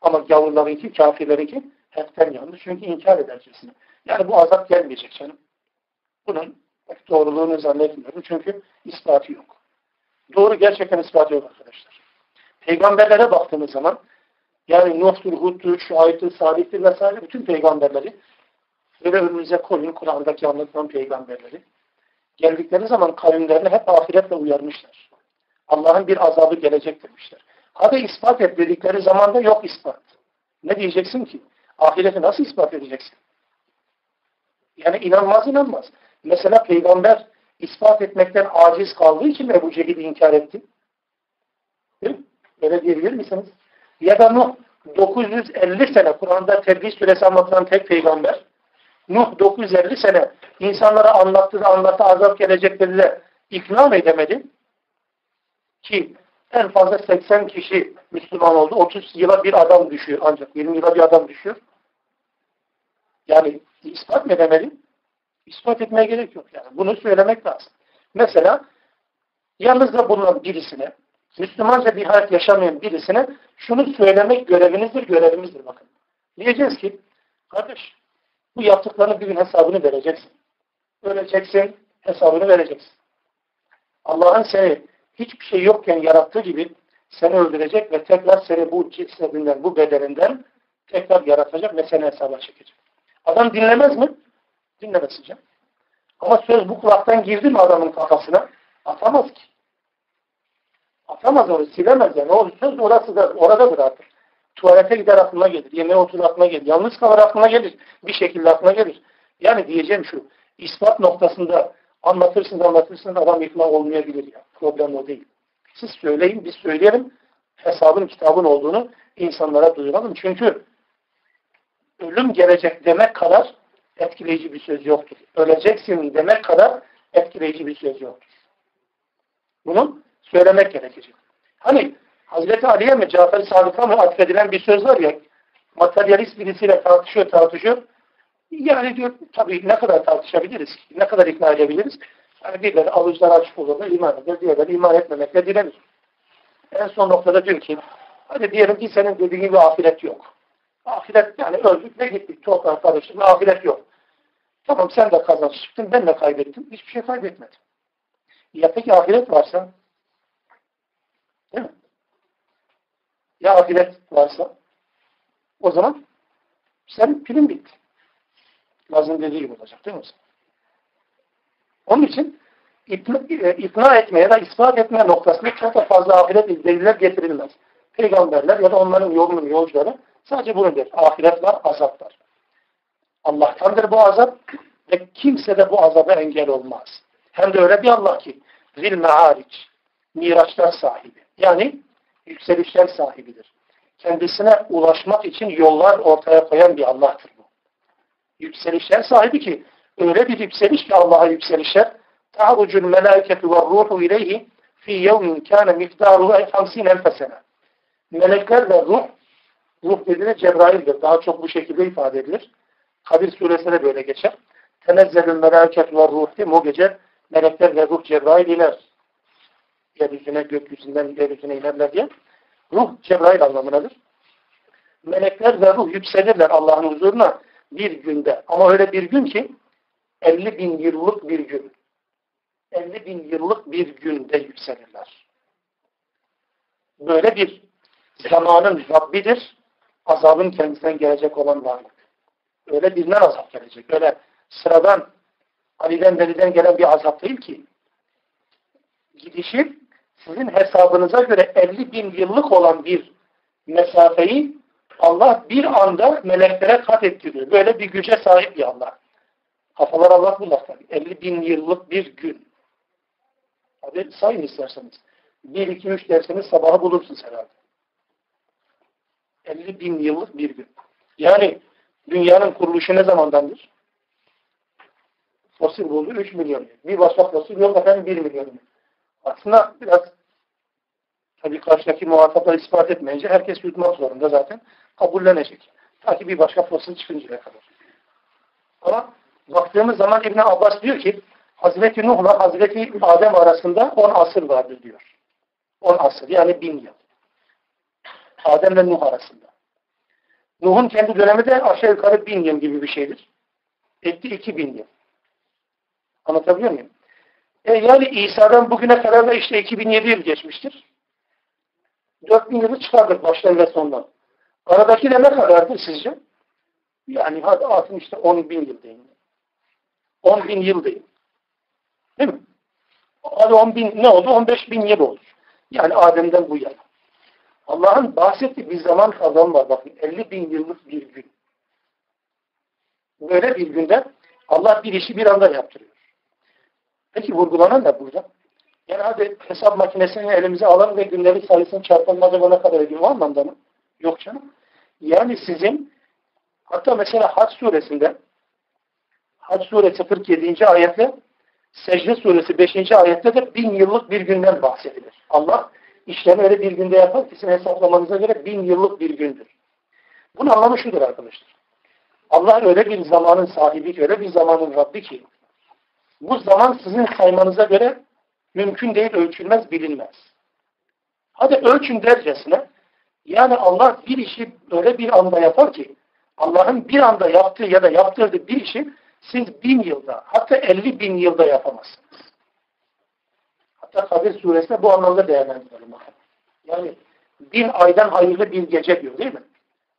Ama gavurlarınki, kafirlerinki hepten yanlış. Çünkü inkar edercesine. Yani bu azap gelmeyecek canım. Bunun doğruluğunu zannetmiyorum. Çünkü ispatı yok. Doğru gerçekten ispatı yok arkadaşlar. Peygamberlere baktığımız zaman yani Nuh'tur, Hud'dur, Şuayb'tir, Salih'tir vesaire bütün peygamberleri böyle önümüze koyun Kur'an'daki anlatılan peygamberleri. Geldikleri zaman kavimlerini hep ahiretle uyarmışlar. Allah'ın bir azabı gelecek demişler. Hadi ispat et dedikleri zaman da yok ispat. Ne diyeceksin ki? Ahireti nasıl ispat edeceksin? Yani inanmaz inanmaz. Mesela peygamber ispat etmekten aciz kaldığı için Ebu Cehil'i inkar etti. Öyle diyebilir misiniz? Ya da Nuh 950 sene Kur'an'da Tebliğ süresi anlatılan tek peygamber. Nuh 950 sene insanlara anlattı da anlattı azap gelecek dediler. İkna mı edemedi? Ki en fazla 80 kişi Müslüman oldu. 30 yıla bir adam düşüyor ancak. 20 yıla bir adam düşüyor. Yani ispat mı edemedi? İspat etmeye gerek yok yani. Bunu söylemek lazım. Mesela yalnızca bulunan birisine Müslümanca bir hayat yaşamayan birisine şunu söylemek görevinizdir, görevimizdir bakın. Diyeceğiz ki, kardeş bu yaptıklarını bir gün hesabını vereceksin. Öleceksin, hesabını vereceksin. Allah'ın seni hiçbir şey yokken yarattığı gibi seni öldürecek ve tekrar seni bu cesedinden, bu bedeninden tekrar yaratacak ve seni hesaba çekecek. Adam dinlemez mi? Dinlemez canım. Ama söz bu kulaktan girdi mi adamın kafasına? Atamaz ki. Atamaz onu, silemez yani. O söz orası da, oradadır artık. Tuvalete gider aklına gelir. Yemeğe otur aklına gelir. Yalnız kalır aklına gelir. Bir şekilde aklına gelir. Yani diyeceğim şu. ispat noktasında anlatırsınız anlatırsınız adam ikna olmayabilir ya. Problem o değil. Siz söyleyin biz söyleyelim. Hesabın kitabın olduğunu insanlara duyuralım. Çünkü ölüm gelecek demek kadar etkileyici bir söz yoktur. Öleceksin demek kadar etkileyici bir söz yoktur. Bunun söylemek gerekecek. Hani Hazreti Ali'ye mi Cafer Sadık'a mı atfedilen bir söz var ya materyalist birisiyle tartışıyor tartışıyor. Yani diyor tabii ne kadar tartışabiliriz? Ne kadar ikna edebiliriz? Yani birileri avuçları açık olurlar, iman eder. Diğerleri iman etmemekle direnir. En son noktada diyor ki hadi diyelim ki senin dediğin gibi ahiret yok. Ahiret yani öldük ve gittik. Toprağa karıştık ahiret yok. Tamam sen de çıktın, ben de kaybettim. Hiçbir şey kaybetmedim. Ya peki ahiret varsa? Değil mi? Ya ahiret varsa? O zaman sen pilin bitti. Lazım dediği gibi olacak değil mi? Onun için ikna, e, ikna etme ya da ispat etme noktasında çok da fazla ahiret deliller getirilmez. Peygamberler ya da onların yolunun yolcuları sadece bunu der. Ahiret var, azap var. Allah'tandır bu azap ve kimse de bu azaba engel olmaz. Hem de öyle bir Allah ki zil me'ariç, miraçlar sahibi. Yani yükselişler sahibidir. Kendisine ulaşmak için yollar ortaya koyan bir Allah'tır bu. Yükselişler sahibi ki öyle bir yükseliş ki Allah'a yükselişler ta'rucul melâiketu ve ruhu ileyhi fi yevmin kâne miktaruhu hamsîn elfesene. Melekler ve ruh, ruh dediğine Cebrail'dir. Daha çok bu şekilde ifade edilir. Kabir suresinde böyle geçer. Tenezzelül melâiketu ve ruh diye o gece melekler ve ruh Cebrail iner. Yeryüzüne, gökyüzünden yeryüzüne inerler diye. Ruh Cebrail anlamındadır. Melekler ve ruh yükselirler Allah'ın huzuruna bir günde. Ama öyle bir gün ki 50 bin yıllık bir gün. 50 bin yıllık bir günde yükselirler. Böyle bir zamanın Rabbidir, azabın kendisinden gelecek olan varlık. Öyle birinden azap gelecek. Öyle sıradan Ali'den Veli'den gelen bir azap değil ki. Gidişi sizin hesabınıza göre 50 bin yıllık olan bir mesafeyi Allah bir anda meleklere kat ettiriyor. Böyle bir güce sahip bir Allah. Kafalar Allah tabii. 50 bin yıllık bir gün. Hadi sayın isterseniz. 1, 2, 3 derseniz sabahı bulursunuz herhalde. 50 bin yıllık bir gün. Yani dünyanın kuruluşu ne zamandandır? Fosil buldu 3 milyon yıl. Bir başka fosil yok efendim 1 milyon yıl. Aslında biraz tabii karşıdaki muhataplar ispat etmeyince herkes yutmak zorunda zaten. Kabullenecek. Ta ki bir başka fosil çıkıncaya kadar. Ama baktığımız zaman İbn Abbas diyor ki Hazreti Nuh'la Hazreti Adem arasında 10 asır vardır diyor. 10 asır yani bin yıl. Adem ve Nuh arasında. Nuh'un kendi dönemi de aşağı yukarı bin yıl gibi bir şeydir. Etti iki bin yıl. Anlatabiliyor muyum? E yani İsa'dan bugüne kadar da işte 2007 yıl geçmiştir. 4000 yılı çıkardık baştan ve sondan. Aradaki de ne kadardır sizce? Yani hadi atın işte 10 bin yıl deyin. 10 bin yıl deyin. Değil mi? Hadi 10 bin ne oldu? 15 bin yıl olur. Yani Adem'den bu yana. Allah'ın bahsettiği bir zaman kavramı var. Bakın 50 bin yıllık bir gün. Böyle bir günde Allah bir işi bir anda yaptırıyor. Peki vurgulanan da burada. Yani hadi hesap makinesini elimize alalım ve günleri sayısını çarpalım acaba ne kadar o anlamda mı? Yok canım. Yani sizin hatta mesela Hac suresinde Hac suresi 47. ayette Secde suresi 5. ayette de bin yıllık bir günden bahsedilir. Allah işlemi öyle bir günde yapar ki sizin hesaplamanıza göre bin yıllık bir gündür. Bunun anlamı şudur arkadaşlar. Allah öyle bir zamanın sahibi, öyle bir zamanın Rabbi ki bu zaman sizin saymanıza göre mümkün değil, ölçülmez, bilinmez. Hadi ölçün dercesine yani Allah bir işi öyle bir anda yapar ki Allah'ın bir anda yaptığı ya da yaptırdığı bir işi siz bin yılda hatta elli bin yılda yapamazsınız. Hatta Kadir suresinde bu anlamda değerlendirelim. Yani bin aydan hayırlı bir gece diyor değil mi?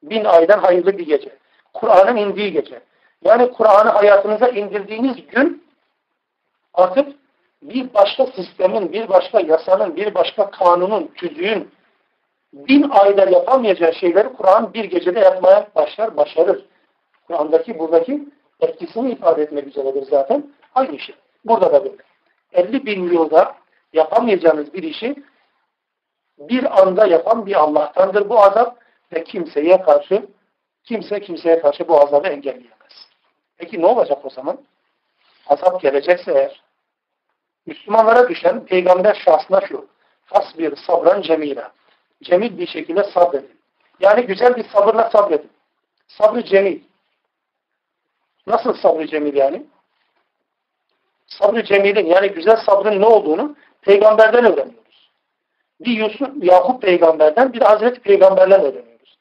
Bin aydan hayırlı bir gece. Kur'an'ın indiği gece. Yani Kur'an'ı hayatınıza indirdiğiniz gün artık bir başka sistemin, bir başka yasanın, bir başka kanunun, tüzüğün bin ayda yapamayacağı şeyleri Kur'an bir gecede yapmaya başlar, başarır. Kur'an'daki buradaki etkisini ifade etmek üzeredir zaten. Aynı şey. Burada da böyle. 50 bin yılda yapamayacağınız bir işi bir anda yapan bir Allah'tandır bu azap ve kimseye karşı kimse kimseye karşı bu azabı engelleyemez. Peki ne olacak o zaman? Azap gelecekse eğer Müslümanlara düşen peygamber şahsına şu. Fasbir sabran cemile. Cemil bir şekilde sabredin. Yani güzel bir sabırla sabredin. Sabrı cemil. Nasıl sabrı cemil yani? Sabrı cemilin yani güzel sabrın ne olduğunu peygamberden öğreniyoruz. Bir Yusuf, Yakup peygamberden bir Hazreti peygamberden öğreniyoruz.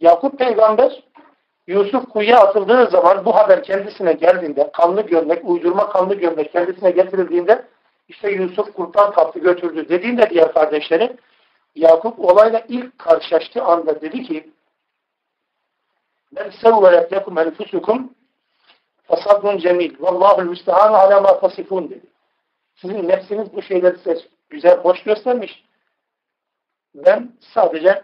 Yakup peygamber Yusuf kuyuya atıldığı zaman bu haber kendisine geldiğinde kanlı görmek, uydurma kanlı görmek kendisine getirildiğinde İşte Yusuf kurttan kaptı götürdü dediğinde diğer kardeşleri Yakup olayla ilk karşılaştığı anda dedi ki ben sevvelet lekum enfusukum fasabrun cemil vallahul müstehanu ala ma tasifun dedi. Sizin nefsiniz bu şeyleri size güzel, hoş göstermiş. Ben sadece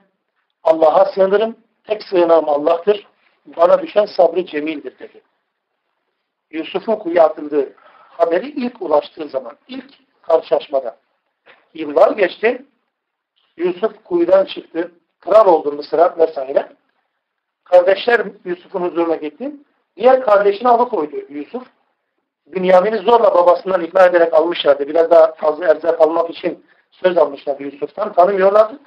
Allah'a sığınırım. Tek sığınağım Allah'tır. Bana düşen sabrı cemildir dedi. Yusuf'un kuyuya atıldığı haberi ilk ulaştığı zaman, ilk karşılaşmada. Yıllar geçti. Yusuf kuyudan çıktı. Kral oldu Mısır'a vesaire. Kardeşler Yusuf'un huzuruna gitti. Diğer kardeşini alıkoydu Yusuf. Bünyamin'i zorla babasından ikna ederek almışlardı. Biraz daha fazla erzak almak için söz almışlardı Yusuf'tan. Tanımıyorlardı.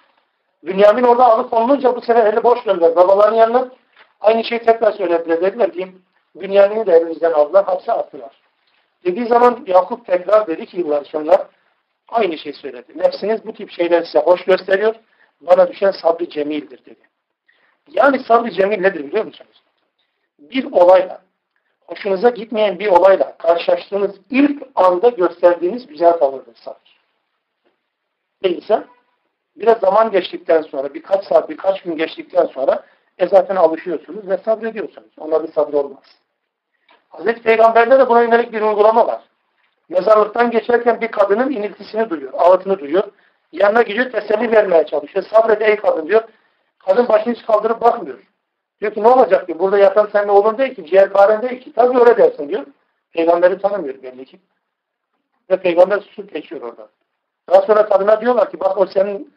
Bünyamin orada alıkonulunca bu sefer eli boş gönderdi. Babaların yanına aynı şeyi tekrar söylediler. Dediler ki Bünyamin'i de elimizden aldılar. Hapse attılar. Dediği zaman Yakup tekrar dedi ki yıllar sonra aynı şey söyledi. Nefsiniz bu tip şeyler size hoş gösteriyor. Bana düşen sabrı cemildir dedi. Yani sabrı cemil nedir biliyor musunuz? Bir olayla hoşunuza gitmeyen bir olayla karşılaştığınız ilk anda gösterdiğiniz güzel tavırdır sabır. Değilse biraz zaman geçtikten sonra, birkaç saat, birkaç gün geçtikten sonra e zaten alışıyorsunuz ve sabrediyorsunuz. Ona bir sabır olmaz. Hazreti Peygamber'de de buna yönelik bir uygulama var. Mezarlıktan geçerken bir kadının iniltisini duyuyor, ağıtını duyuyor. Yanına gidiyor, teselli vermeye çalışıyor. Sabret ey kadın diyor. Kadın başını hiç kaldırıp bakmıyor. Diyor ki ne olacak diyor. Burada yatan seninle oğlun değil ki, ciğerparen değil ki. Tabii öyle dersin diyor. Peygamberi tanımıyor belli ki. Ve peygamber susup geçiyor orada. Daha sonra kadına diyorlar ki bak o senin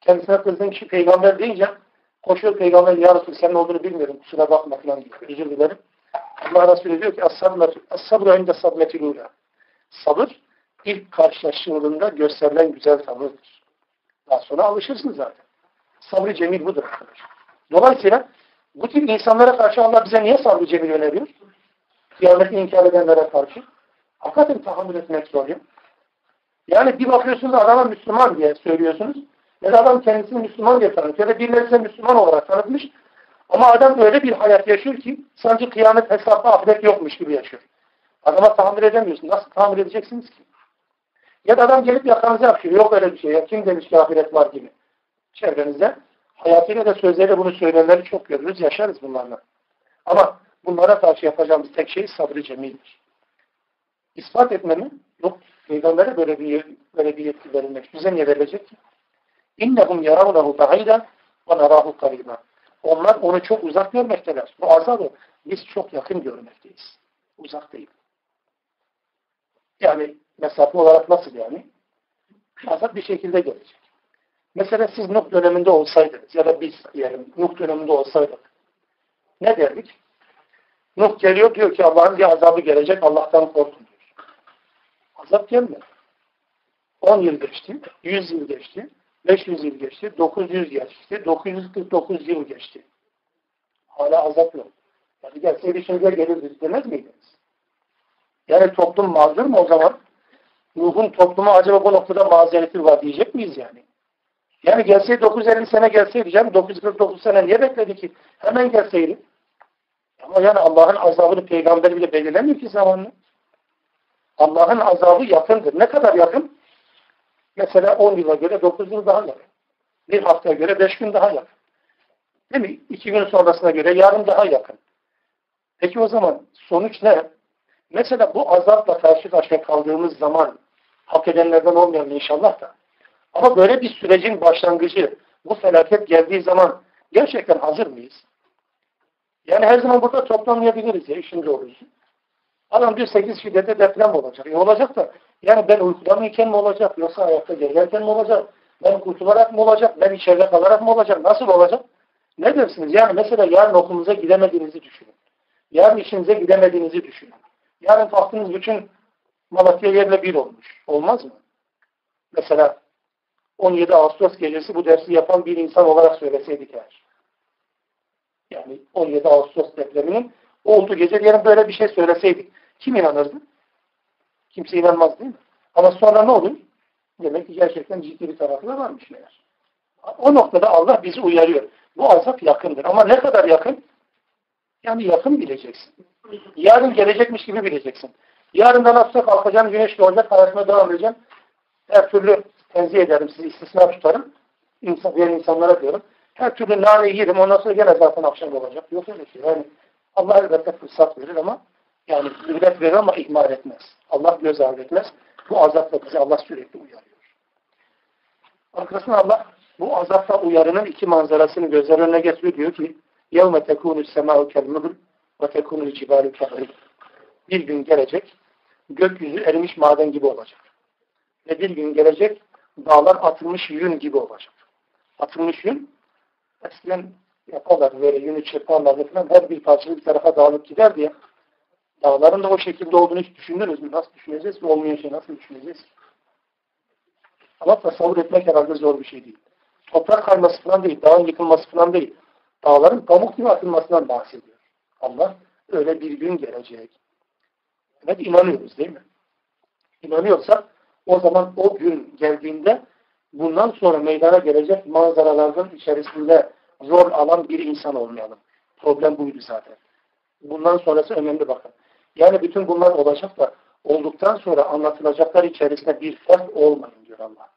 kendisine kızdığın kişi peygamber deyince koşuyor peygamber ya Resul senin olduğunu bilmiyorum kusura bakma falan diyor. Özür dilerim. Allah Resulü diyor ki as-sabru inde sabmetilûlâ. Sabır ilk karşılaştığında gösterilen güzel tavırdır. Daha sonra alışırsın zaten. Sabrı cemil budur arkadaşlar. Dolayısıyla bu tip insanlara karşı Allah bize niye sabrı cemil öneriyor? Kıyameti inkar edenlere karşı. Hakikaten tahammül etmek zor ya. Yani bir bakıyorsunuz adama Müslüman diye söylüyorsunuz. Ya da adam kendisini Müslüman diye tanıtıyor. Ya da birileri size Müslüman olarak tanıtmış. Ama adam öyle bir hayat yaşıyor ki sanki kıyamet hesapta ahiret yokmuş gibi yaşıyor. Adama tahammül edemiyorsun. Nasıl tahammül edeceksiniz ki? Ya da adam gelip yakanıza yapıyor. Yok öyle bir şey. Ya kim demiş ki ahiret var gibi. Çevrenizde hayatıyla da sözleriyle bunu söyleyenleri çok görürüz. Yaşarız bunlarla. Ama bunlara karşı yapacağımız tek şey sabrı cemildir. İspat etmenin yok. Peygamber'e böyle bir, böyle bir yetki verilmek. Bize niye verilecek ki? İnnehum yaravnehu ba'ida ve narahu kariba. Onlar onu çok uzak görmekteler. Bu azabı biz çok yakın görmekteyiz. Uzak değil. Yani mesafe olarak nasıl yani? Azap bir şekilde gelecek. Mesela siz Nuh döneminde olsaydınız ya da biz diyelim Nuh döneminde olsaydık ne derdik? Nuh geliyor diyor ki Allah'ın bir azabı gelecek Allah'tan korkun diyor. Azap gelmedi. 10 yıl geçti, 100 yıl geçti, 500 yıl geçti, 900 geçti, 949 yıl geçti. Hala azap yok. Yani gelseydi şeyler gelirdi demez miydiniz? Yani toplum mazur mu o zaman? Nuh'un toplumu acaba bu noktada mazereti var diyecek miyiz yani? Yani gelseydi 950 sene gelseydi canım 949 sene niye bekledi ki? Hemen gelseydi. Ama yani Allah'ın azabını peygamber bile belirlemiyor ki zamanını. Allah'ın azabı yakındır. Ne kadar yakın? Mesela 10 yıla göre 9 yıl daha yakın. Bir haftaya göre 5 gün daha yakın. Değil mi? 2 gün sonrasına göre yarın daha yakın. Peki o zaman sonuç ne? Mesela bu azapla karşı karşıya kaldığımız zaman hak edenlerden olmayan inşallah da ama böyle bir sürecin başlangıcı bu felaket geldiği zaman gerçekten hazır mıyız? Yani her zaman burada toplanmayabiliriz ya işin doğrusu. Adam diyor 8 şiddette deprem olacak. E olacak da yani ben uykuda mıyken mi olacak yoksa ayakta gezerken mi olacak? Ben kurtularak mı olacak? Ben içeride kalarak mı olacak? Nasıl olacak? Ne dersiniz? Yani mesela yarın okulunuza gidemediğinizi düşünün. Yarın işinize gidemediğinizi düşünün. Yarın kalktınız bütün Malatya yerle bir olmuş. Olmaz mı? Mesela 17 Ağustos gecesi bu dersi yapan bir insan olarak söyleseydik eğer. Yani 17 Ağustos depreminin olduğu gece diyelim böyle bir şey söyleseydik. Kim inanırdı? Kimse inanmaz değil mi? Ama sonra ne olur? Demek ki gerçekten ciddi bir tarafı da varmış meğer. O noktada Allah bizi uyarıyor. Bu azap yakındır. Ama ne kadar yakın? Yani yakın bileceksin. Yarın gelecekmiş gibi bileceksin. Yarın da nasılsa kalkacağım, güneş doğacak, hayatına devam edeceğim. Her türlü tenzih ederim, sizi istisna tutarım. İnsan, diğer insanlara diyorum. Her türlü naneyi yerim, ondan sonra gene zaten akşam olacak. Yok öyle şey. Yani Allah elbette fırsat verir ama yani mühlet verir ama ihmal etmez. Allah göz ardı etmez. Bu azapla bizi Allah sürekli uyarıyor. Arkasına Allah bu azapla uyarının iki manzarasını gözler önüne getiriyor. Diyor ki يَوْمَ تَكُونُ السَّمَاءُ كَالْمُهُلْ وَتَكُونُ الْجِبَالُ كَالْعِرِقِ Bir gün gelecek, gökyüzü erimiş maden gibi olacak. Ve bir gün gelecek, dağlar atılmış yün gibi olacak. Atılmış yün, eskiden yaparlar böyle yünü çırparlardı falan, her bir parçası bir tarafa dağılıp gider diye. Dağların da o şekilde olduğunu hiç düşündünüz mü? Nasıl düşüneceğiz? Olmayan şey nasıl düşüneceğiz? Ama tasavvur etmek herhalde zor bir şey değil. Toprak kayması falan değil, dağın yıkılması falan değil. Dağların pamuk gibi atılmasından bahsediyor. Allah öyle bir gün gelecek. Evet inanıyoruz değil mi? İnanıyorsak o zaman o gün geldiğinde bundan sonra meydana gelecek manzaraların içerisinde rol alan bir insan olmayalım. Problem buydu zaten. Bundan sonrası önemli bakın. Yani bütün bunlar olacak da olduktan sonra anlatılacaklar içerisinde bir fark olmayın diyor Allah.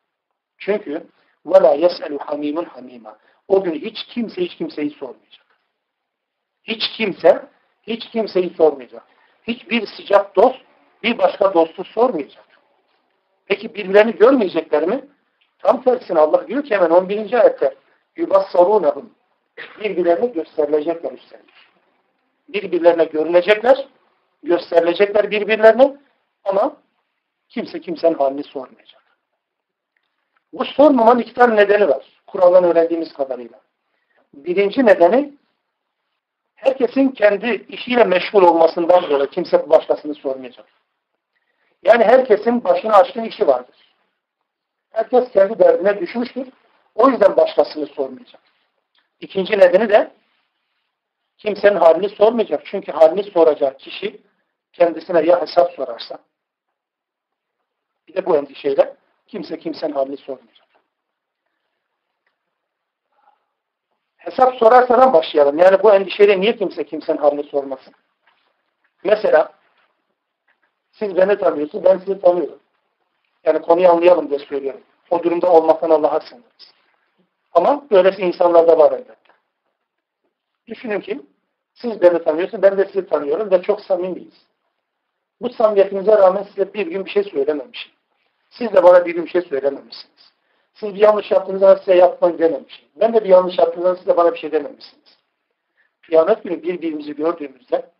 Çünkü وَلَا يَسْأَلُ حَمِيمٌ حَمِيمًا O gün hiç kimse hiç kimseyi sormayacak. Hiç kimse hiç kimseyi sormayacak. Hiçbir sıcak dost bir başka dostu sormayacak. Peki birbirlerini görmeyecekler mi? Tam tersine Allah diyor ki hemen 11. ayette yubassarûnehum birbirlerine gösterilecekler üstelik. Birbirlerine görülecekler, gösterilecekler birbirlerine ama kimse kimsenin halini sormayacak. Bu sormamanın iki tane nedeni var. Kur'an'dan öğrendiğimiz kadarıyla. Birinci nedeni herkesin kendi işiyle meşgul olmasından dolayı kimse başkasını sormayacak. Yani herkesin başına açtığı işi vardır. Herkes kendi derdine düşmüştür. O yüzden başkasını sormayacak. İkinci nedeni de kimsenin halini sormayacak. Çünkü halini soracak kişi kendisine ya hesap sorarsa bir de bu endişeyle kimse kimsenin halini sormayacak. Hesap sorarsadan başlayalım. Yani bu endişeyle niye kimse kimsenin halini sormasın? Mesela siz beni tanıyorsunuz, ben sizi tanıyorum. Yani konuyu anlayalım diye söylüyorum. O durumda olmaktan Allah'a sığınırız. Ama böylesi insanlar da var elbette. Düşünün ki siz beni tanıyorsunuz, ben de sizi tanıyorum ve çok samimiyiz. Bu samimiyetinize rağmen size bir gün bir şey söylememişim. Siz de bana bir gün bir şey söylememişsiniz. Siz bir yanlış yaptığınızda size yapmayın dememişim. Ben de bir yanlış yaptığınızda size bana bir şey dememişsiniz. Kıyamet günü birbirimizi gördüğümüzde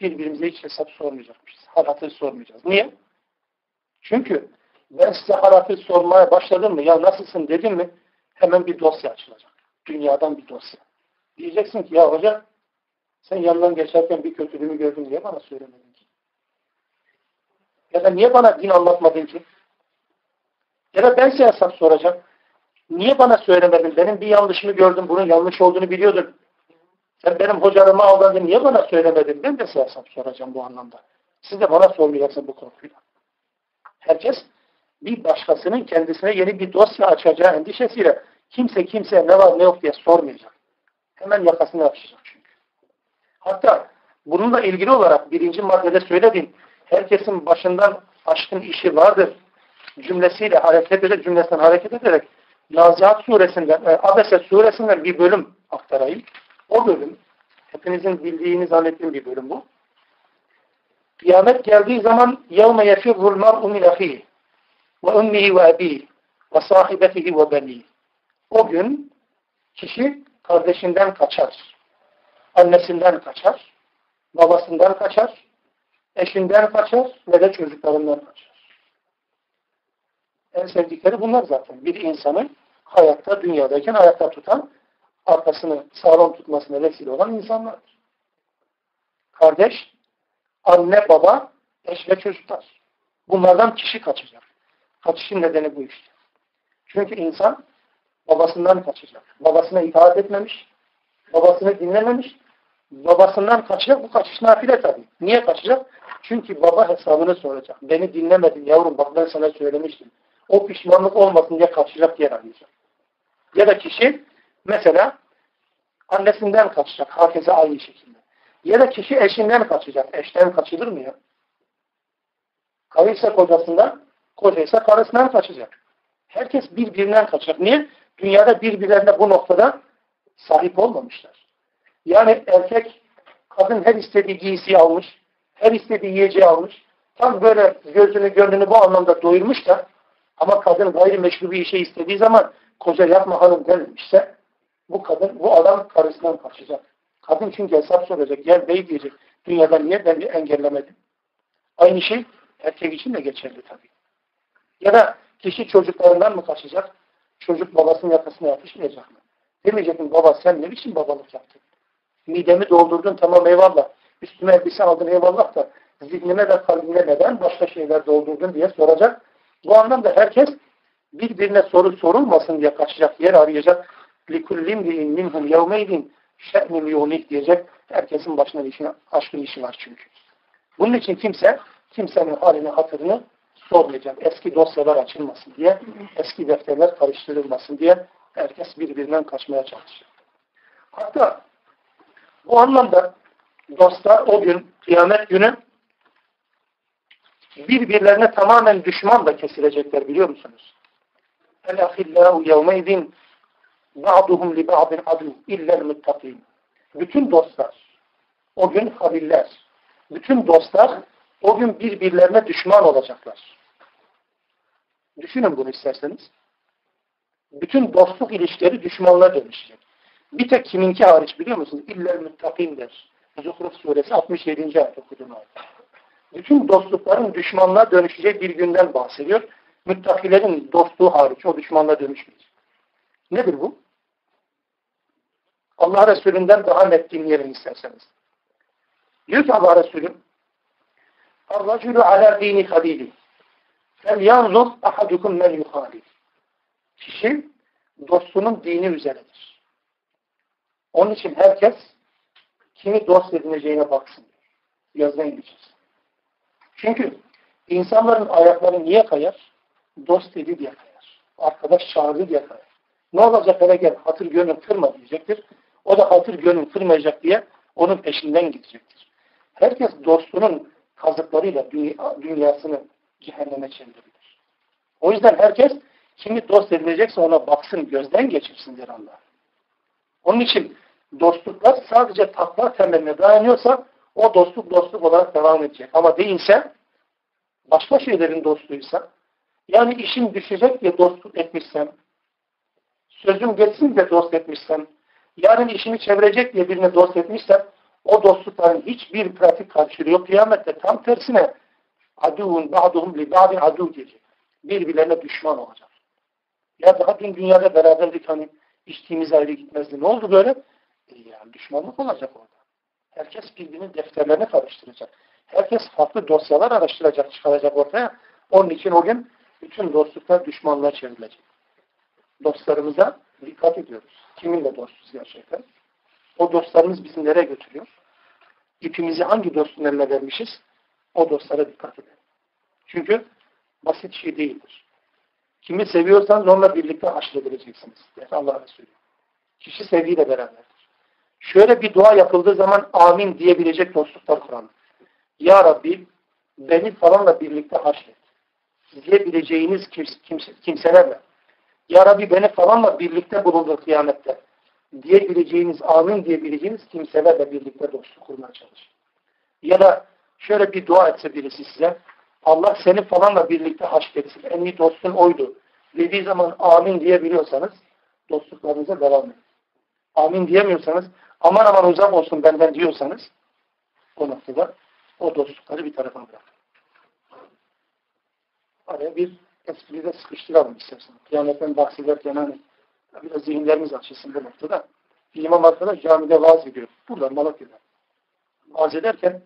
birbirimize hiç hesap sormayacakmışız. Hal hatır sormayacağız. Niye? Çünkü ben size hal hatır sormaya başladım mı, ya nasılsın dedim mi, hemen bir dosya açılacak. Dünyadan bir dosya. Diyeceksin ki ya hoca sen yanından geçerken bir kötülüğümü gördün niye bana söylemedin ki? Ya da niye bana din anlatmadın ki? Ya da ben size hesap soracağım. Niye bana söylemedin? Benim bir yanlışımı gördüm. Bunun yanlış olduğunu biliyordun. Sen benim hocalarıma aldın. Niye bana söylemedin? Ben de size hesap soracağım bu anlamda. Siz de bana sormayacaksınız bu korkuyla. Herkes bir başkasının kendisine yeni bir dosya açacağı endişesiyle kimse kimseye ne var ne yok diye sormayacak. Hemen yakasını yapışacak çünkü. Hatta bununla ilgili olarak birinci maddede söylediğim herkesin başından aşkın işi vardır cümlesiyle hareket ederek, cümlesinden hareket ederek Nazihat suresinden, e, Abese suresinden bir bölüm aktarayım O bölüm, hepinizin bildiğini zannettiğim bir bölüm bu. Kıyamet geldiği zaman يَوْمَ يَفِرُّ الْمَرْءُ مِنْ اَخِيهِ وَاُمِّهِ وَاَب۪يهِ وَصَاحِبَتِهِ وَبَن۪يهِ O gün kişi kardeşinden kaçar, annesinden kaçar, babasından kaçar, eşinden kaçar ve de çocuklarından kaçar. En sevdikleri bunlar zaten. Bir insanın hayatta, dünyadayken hayatta tutan, arkasını sağlam tutmasına vesile olan insanlardır. Kardeş, anne, baba, eş ve çocuklar. Bunlardan kişi kaçacak. Kaçışın nedeni bu işte. Çünkü insan babasından kaçacak. Babasına itaat etmemiş, babasını dinlememiş, babasından kaçacak. Bu kaçış nafile tabii. Niye kaçacak? Çünkü baba hesabını soracak. Beni dinlemedin yavrum bak ben sana söylemiştim o pişmanlık olmasın diye kaçacak yer arayacak. Ya da kişi mesela annesinden kaçacak. Herkese aynı şekilde. Ya da kişi eşinden kaçacak. Eşten kaçılır mı ya? Karı ise kocasından, koca ise karısından kaçacak. Herkes birbirinden kaçacak. Niye? Dünyada birbirlerine bu noktada sahip olmamışlar. Yani erkek kadın her istediği giysiyi almış, her istediği yiyeceği almış. Tam böyle gözünü gönlünü bu anlamda doyurmuş da ama kadın gayrimeşru bir işe istediği zaman koca yapma hanım denilmişse bu kadın, bu adam karısından kaçacak. Kadın çünkü hesap soracak. Gel bey diyecek. Dünyada niye ben engellemedim? Aynı şey erkek için de geçerli tabii. Ya da kişi çocuklarından mı kaçacak? Çocuk babasının yakasına yapışmayacak mı? Demeyecek mi baba sen ne biçim babalık yaptın? Midemi doldurdun tamam eyvallah. Üstüme elbise aldın eyvallah da zihnime ve kalbime neden başka şeyler doldurdun diye soracak. Bu anlamda herkes birbirine soru sorulmasın diye kaçacak yer arayacak. لِكُلِّمْ لِينْ مِنْهُمْ يَوْمَيْدٍ şe'nim yunik diyecek. Herkesin başına işi, aşkın işi var çünkü. Bunun için kimse kimsenin halini hatırını sormayacak. Eski dosyalar açılmasın diye, eski defterler karıştırılmasın diye herkes birbirinden kaçmaya çalışacak. Hatta bu anlamda dostlar o gün, kıyamet günü birbirlerine tamamen düşman da kesilecekler biliyor musunuz? El-ahillâhu yevmeydin ba'duhum li ba'din adu illel muttakin. Bütün dostlar, o gün habiller, bütün dostlar o gün birbirlerine düşman olacaklar. Düşünün bunu isterseniz. Bütün dostluk ilişkileri düşmanlığa dönüşecek. Bir tek kiminki hariç biliyor musunuz? İller müttakin der. Zuhruf suresi 67. ayet okudum ayet. Bütün dostlukların düşmanlığa dönüşecek bir günden bahsediyor. Müttakilerin dostluğu hariç o düşmanlığa dönüşmeyecek. Nedir bu? Allah Resulü'nden daha net dinleyelim isterseniz. Diyor ki Allah Resulü Ar-racülü alâ dini halili fel yanzur ahadukum men yuhalil Kişi dostunun dini üzeredir. Onun için herkes kimi dost edineceğine baksın. Yazına gideceğiz. Şey. Çünkü insanların ayakları niye kayar? Dost dedi diye kayar. Arkadaş çağırdı diye kayar. Ne olacak hele gel hatır gönül kırma diyecektir. O da hatır gönül kırmayacak diye onun peşinden gidecektir. Herkes dostunun kazıklarıyla dünyasını cehenneme çevirebilir. O yüzden herkes kimi dost edilecekse ona baksın, gözden geçirsin der Allah. Onun için dostluklar sadece takva temeline dayanıyorsa o dostluk dostluk olarak devam edecek. Ama değilse başka şeylerin dostluğuysa yani işim düşecek diye dostluk etmişsem sözüm geçsin diye dost etmişsem yarın işimi çevirecek diye birine dost etmişsem o dostlukların hiçbir pratik karşılığı yok. Kıyamette tam tersine aduvun ba'duhum li ba'din adu diyecek. Birbirlerine düşman olacak. Ya daha dün dünyada beraberdik hani içtiğimiz ayrı gitmezdi. Ne oldu böyle? E yani düşmanlık olacak orada. Herkes birbirinin defterlerini karıştıracak. Herkes farklı dosyalar araştıracak, çıkaracak ortaya. Onun için o gün bütün dostluklar düşmanlığa çevrilecek. Dostlarımıza dikkat ediyoruz. Kiminle dostuz gerçekten? O dostlarımız bizi nereye götürüyor? İpimizi hangi dostun eline vermişiz? O dostlara dikkat edin. Çünkü basit şey değildir. Kimi seviyorsanız onunla birlikte haşredileceksiniz. Der Allah Resulü. Kişi sevgiyle beraberdir. Şöyle bir dua yapıldığı zaman amin diyebilecek dostluklar kuralım. Ya Rabbi beni falanla birlikte haşret. Diyebileceğiniz kimse, kimselerle. Ya Rabbi beni falanla birlikte bulundur kıyamette. Diyebileceğiniz, amin diyebileceğiniz kimselerle birlikte dostluk kurmaya çalışın. Ya da şöyle bir dua etse birisi size. Allah seni falanla birlikte haşretsin. En iyi dostun oydu. Dediği zaman amin diyebiliyorsanız dostluklarınıza devam edin. Amin diyemiyorsanız aman aman uzak olsun benden diyorsanız o noktada o dostlukları bir tarafa bırakın. Araya bir espriyi de sıkıştıralım istersen. Kıyametten bahsederken hani biraz zihinlerimiz açılsın bu noktada. Bir arkadaş camide vaaz ediyor. Buradan Malatya'da. Vaaz ederken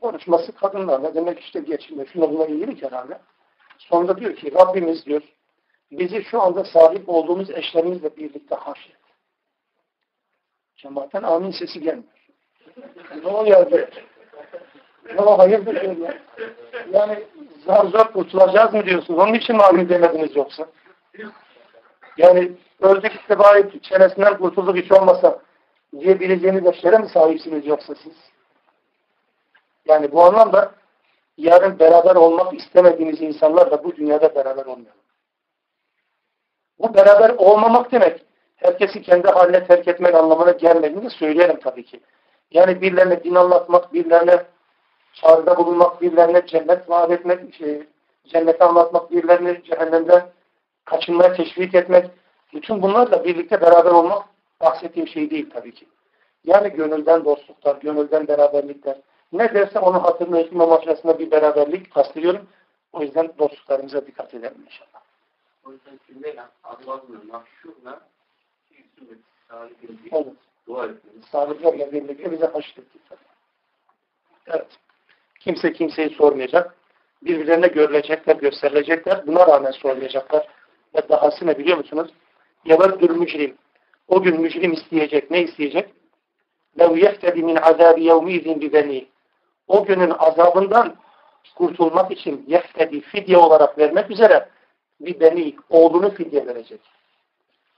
konuşması kadınlarla demek işte geçinde şuna buna iyilik herhalde. Sonunda diyor ki Rabbimiz diyor bizi şu anda sahip olduğumuz eşlerimizle birlikte haşret. Cemaatten amin sesi gelmiyor. ne oluyor be? Ya hayırdır diyor ya. Yani zar kurtulacağız mı diyorsunuz? Onun için mi amin demediniz yoksa? Yani öldük itibari çenesinden kurtulduk hiç olmasa diyebileceğiniz eşlere mi sahipsiniz yoksa siz? Yani bu anlamda yarın beraber olmak istemediğiniz insanlarla bu dünyada beraber olmayalım. Bu beraber olmamak demek herkesi kendi haline terk etmek anlamına gelmediğini söyleyelim tabii ki. Yani birilerine din anlatmak, birilerine çağrıda bulunmak, birilerine cennet vaat etmek, şey, cenneti anlatmak, birilerini cehennemden kaçınmaya teşvik etmek, bütün bunlarla birlikte beraber olmak bahsettiğim şey değil tabii ki. Yani gönülden dostluklar, gönülden beraberlikler. Ne derse onu hatırlayışım amaçlasında bir beraberlik kastediyorum. O yüzden dostluklarımıza dikkat edelim inşallah. O yüzden cümleyle Allah'ın mahşurla Evet. dua etmemiz. Sadıklarla birlikte bize haşrettik. Evet. Kimse kimseyi sormayacak. Birbirlerine görülecekler, gösterilecekler. Buna rağmen sormayacaklar. Ve dahası ne biliyor musunuz? Yeveddül mücrim. O gün mücrim isteyecek. Ne isteyecek? لَوْ يَفْتَدِ مِنْ عَذَابِ يَوْمِيذٍ بِبَنِيهِ O günün azabından kurtulmak için yeftedi fidye olarak vermek üzere bir beni oğlunu fidye verecek.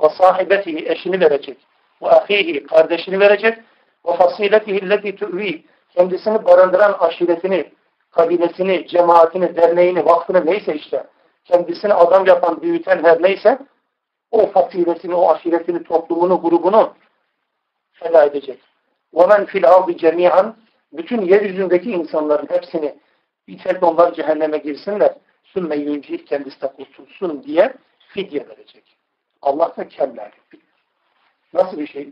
Ve sahibetihi eşini verecek. Ve ahihi kardeşini verecek. Ve fasiletihi leti tu'vi kendisini barındıran aşiretini, kabilesini, cemaatini, derneğini, vakfını neyse işte kendisini adam yapan, büyüten her neyse o fasiletini, o aşiretini, toplumunu, grubunu feda edecek. وَمَنْ فِي الْعَرْضِ جَمِيعًا Bütün yeryüzündeki insanların hepsini bir onlar cehenneme girsinler. Sümme yüncil kendisi de kurtulsun diye fidye verecek. Allah da kemler. Nasıl bir şey?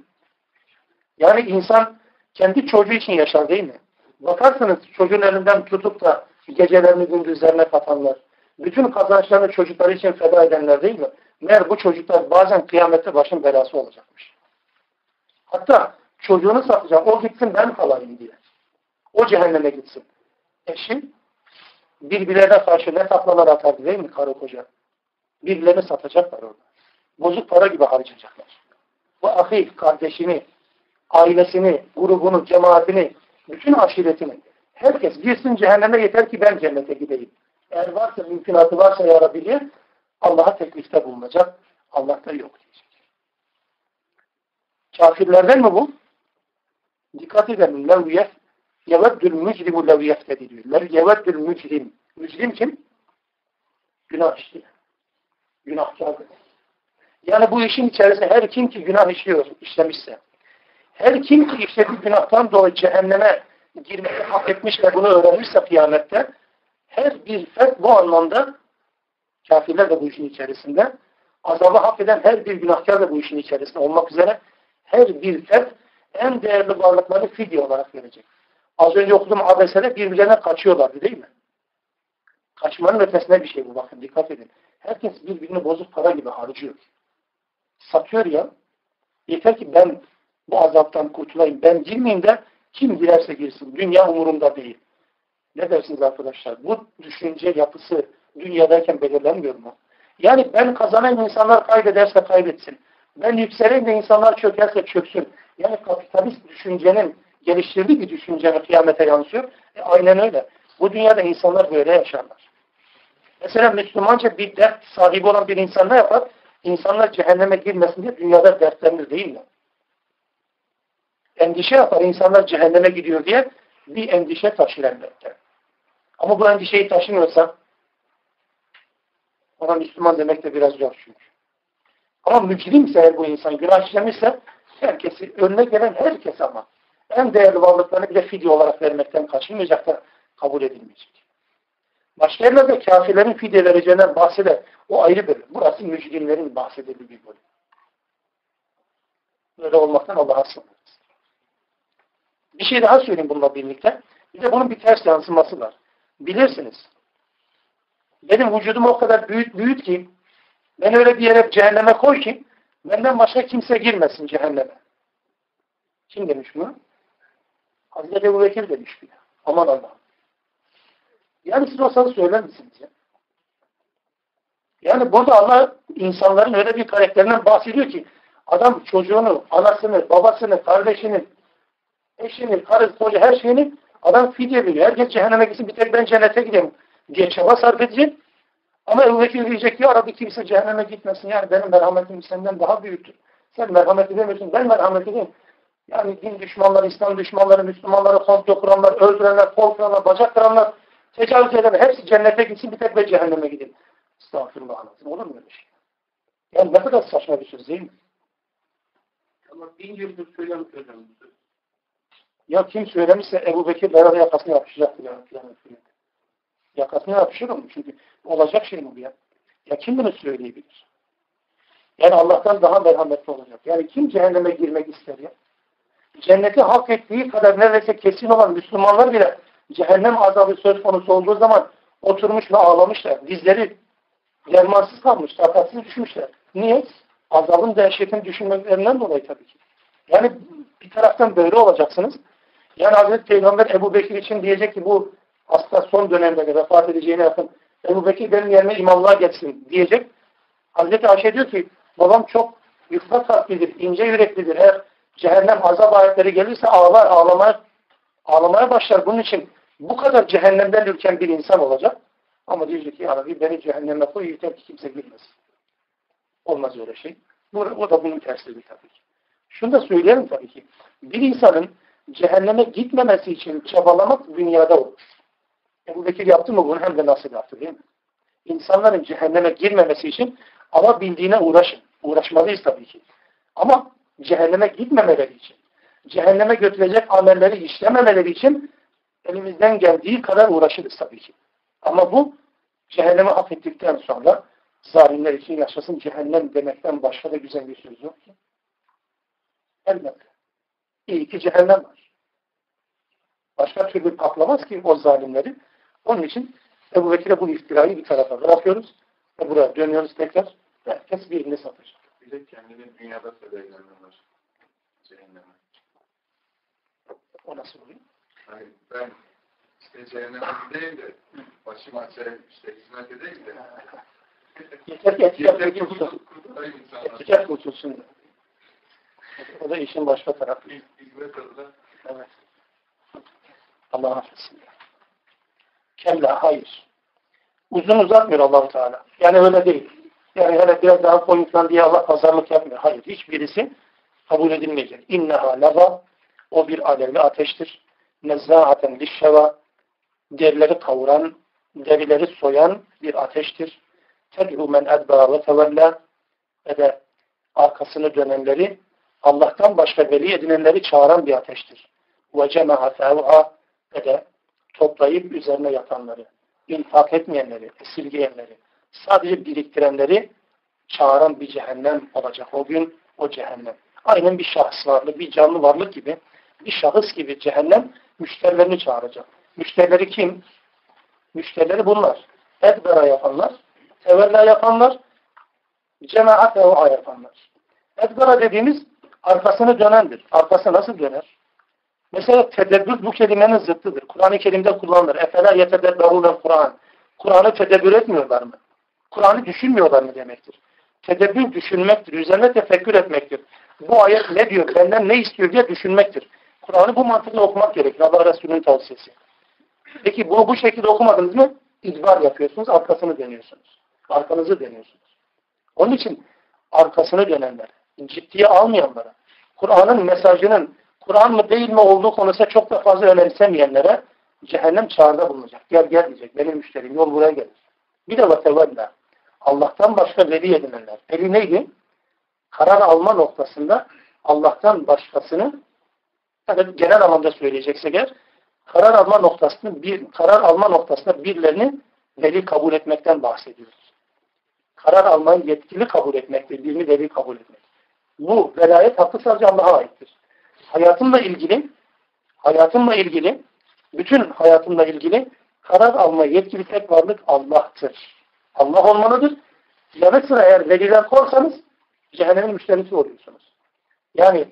Yani insan kendi çocuğu için yaşar değil mi? Bakarsınız çocuğun elinden tutup da gecelerini gündüzlerine katanlar. Bütün kazançlarını çocukları için feda edenler değil mi? Meğer bu çocuklar bazen kıyamette başın belası olacakmış. Hatta çocuğunu satacak. O gitsin ben kalayım diye. O cehenneme gitsin. Eşi birbirlerine karşı ne taklalar atardı değil mi karı koca? Birbirlerini satacaklar orada. Bozuk para gibi harcayacaklar. Bu ahi kardeşini, ailesini, grubunu, cemaatini, bütün aşiretini herkes girsin cehenneme yeter ki ben cennete gideyim. Eğer varsa, mümkünatı varsa ya Rabbi Allah'a teklifte bulunacak. Allah da yok diyecek. Kafirlerden mi bu? Dikkat edelim. Lev yef yeveddül mücrimu lev yeftedi diyor. Yeveddül mücrim. Mücrim kim? Günah işleyen. Günahkar. Yani bu işin içerisinde her kim ki günah işliyor, işlemişse, her kim ki işlediği günahtan dolayı cehenneme girmeyi hak etmiş ve bunu öğrenmişse kıyamette, her bir fert bu anlamda kafirler de bu işin içerisinde, azabı hak eden her bir günahkar da bu işin içerisinde olmak üzere her bir fert en değerli varlıkları fidye olarak verecek. Az önce okuduğum abesede birbirlerine kaçıyorlardı değil mi? Kaçmanın ötesine bir şey bu bakın dikkat edin. Herkes birbirini bozuk para gibi harcıyor. Satıyor ya. Yeter ki ben bu azaptan kurtulayım. Ben girmeyeyim de kim girerse girsin. Dünya umurumda değil. Ne dersiniz arkadaşlar? Bu düşünce yapısı dünyadayken belirlenmiyor mu? Yani ben kazanayım insanlar kaybederse kaybetsin. Ben yükseleyim de insanlar çökerse çöksün. Yani kapitalist düşüncenin geliştirdiği bir düşüncenin kıyamete yansıyor. E, aynen öyle. Bu dünyada insanlar böyle yaşarlar. Mesela Müslümanca bir dert sahibi olan bir insan ne yapar? İnsanlar cehenneme girmesin diye dünyada dertlenir değil mi? Endişe yapar insanlar cehenneme gidiyor diye bir endişe taşır elbette. Ama bu endişeyi taşımıyorsa ona Müslüman demek de biraz zor çünkü. Ama mücrimse eğer bu insan günah işlemişse herkesi, önüne gelen herkes ama en değerli varlıklarını bile fidye olarak vermekten kaçınmayacak da kabul edilmeyecek. Başka yerlerde kafirlerin fidye vereceğinden bahseder. O ayrı bölüm. Burası mücrimlerin bahsedildiği bir bölüm. Böyle olmaktan Allah'a sığınırız. Bir şey daha söyleyeyim bununla birlikte. Bir de bunun bir ters yansıması var. Bilirsiniz. Benim vücudum o kadar büyüt büyüt ki ben öyle bir yere cehenneme koy ki benden başka kimse girmesin cehenneme. Kim demiş bunu? Hazreti Ebu Bekir demiş bile. Aman Allah'ım. Yani siz olsanız söyler misiniz ya? Yani burada Allah insanların öyle bir karakterinden bahsediyor ki adam çocuğunu, anasını, babasını, kardeşini, eşini, karı, koca her şeyini adam fidye veriyor. Herkes cehenneme gitsin bir tek ben cennete gideyim diye çaba sarf edecek. Ama Ebu Bekir diyecek ya Rabbi kimse cehenneme gitmesin. Yani benim merhametim senden daha büyüktür. Sen merhamet edemiyorsun. Ben merhamet edeyim. Yani din düşmanları, İslam düşmanları, Müslümanları komplo kuranlar, öldürenler, kol bacak kıranlar, Tecavüz edemez. Hepsi cennete gitsin bir tek ben cehenneme gideyim. Estağfurullah anasını. Olur mu öyle şey? Yani ne kadar saçma bir söz değil mi? Ama bin yıldır söylemiş hocam. Ya kim söylemişse Ebu Bekir beraber yakasına yapışacaktır ya. Yakasına yapışır mı? Çünkü olacak şey mi bu ya? Ya kim bunu söyleyebilir? Yani Allah'tan daha merhametli olacak. Yani kim cehenneme girmek ister ya? Cenneti hak ettiği kadar neredeyse kesin olan Müslümanlar bile cehennem azabı söz konusu olduğu zaman oturmuş ve ağlamışlar. Dizleri dermansız kalmış, takatsız düşmüşler. Niye? Azabın dehşetini düşünmelerinden dolayı tabii ki. Yani bir taraftan böyle olacaksınız. Yani Hazreti Peygamber Ebu Bekir için diyecek ki bu hasta son dönemde vefat edeceğine yakın Ebu Bekir benim yerime imamlığa geçsin diyecek. Hazreti Ayşe diyor ki babam çok yufka kalplidir, ince yüreklidir. Eğer cehennem azap ayetleri gelirse ağlar, ağlamaya, ağlamaya başlar. Bunun için bu kadar cehennemden ürken bir insan olacak. Ama diyecek ki ya Rabbi beni cehenneme koy yeter ki kimse girmesin. Olmaz öyle şey. Bu, o da bunun tersliği tabii ki. Şunu da söyleyelim tabii ki. Bir insanın cehenneme gitmemesi için çabalamak dünyada olur. Ebu Bekir yaptı mı bunu hem de nasıl yaptı değil mi? İnsanların cehenneme girmemesi için ama bildiğine uğraşın. Uğraşmalıyız tabii ki. Ama cehenneme gitmemeleri için, cehenneme götürecek amelleri işlememeleri için elimizden geldiği kadar uğraşırız tabii ki. Ama bu cehenneme hak ettikten sonra zalimler için yaşasın cehennem demekten başka da güzel bir söz yok ki. Elbette. Ki cehennem var. Başka türlü patlamaz ki o zalimleri. Onun için Ebu Bekir'e bu iftirayı bir tarafa bırakıyoruz. Ve buraya dönüyoruz tekrar. Herkes birini satacak. Bir de kendini dünyada var. Cehenneme. O nasıl oluyor? Hayır, ben işte cehenneme gideyim de başım açayım işte hizmet edeyim de. Yeter ki ki kurtulsun. Etiket kurtulsun. O da işin başka tarafı. Hizmet adına. Evet. Allah affetsin. Kella hayır. Uzun uzatmıyor allah Teala. Yani öyle değil. Yani hele biraz daha koyun diye Allah pazarlık yapmıyor. Hayır. Hiçbirisi kabul edilmeyecek. İnneha lava o bir alevli ateştir. Nezzâhaten lişşeva derileri kavuran, derileri soyan bir ateştir. Ted'u men edbâ ve tevella ve de arkasını dönenleri Allah'tan başka veli edinenleri çağıran bir ateştir. Cema'a fev'a ve de toplayıp üzerine yatanları, infak etmeyenleri, esirgeyenleri, sadece biriktirenleri çağıran bir cehennem olacak o gün, o cehennem. Aynen bir şahıs varlık, bir canlı varlık gibi, bir şahıs gibi cehennem müşterilerini çağıracak. Müşterileri kim? Müşterileri bunlar. Edbera yapanlar, tevella yapanlar, cemaat yapanlar. Edbera dediğimiz arkasını dönendir. Arkası nasıl döner? Mesela tedebbür bu kelimenin zıttıdır. Kur'an-ı Kerim'de kullanılır. Efela yetedebberûne Kur'an. Kur'an'ı tedebbür etmiyorlar mı? Kur'an'ı düşünmüyorlar mı demektir. Tedebbür düşünmektir. Üzerine tefekkür etmektir. Bu ayet ne diyor, benden ne istiyor diye düşünmektir. Kur'an'ı bu mantıkla okumak gerekir. Allah Resulü'nün tavsiyesi. Peki bunu bu şekilde okumadınız mı? İdbar yapıyorsunuz, arkasını dönüyorsunuz. Arkanızı dönüyorsunuz. Onun için arkasını dönenler, ciddiye almayanlara, Kur'an'ın mesajının Kur'an mı değil mi olduğu konusunda çok da fazla önemsemeyenlere cehennem çağrıda bulunacak. Gel gel diyecek. Benim müşterim yol buraya gelir. Bir de vatevalla. Allah'tan başka veli edinenler. Veli neydi? Karar alma noktasında Allah'tan başkasını yani genel anlamda söyleyeceksek eğer karar alma noktasını bir karar alma noktasında birilerini veli kabul etmekten bahsediyoruz. Karar almayı yetkili kabul etmektir. Birini veli kabul etmek. Bu velayet hakkı sadece Allah'a aittir hayatımla ilgili hayatımla ilgili bütün hayatımla ilgili karar alma yetkili tek varlık Allah'tır. Allah olmalıdır. Yanı sıra eğer veliler korsanız cehennemin müşterisi oluyorsunuz. Yani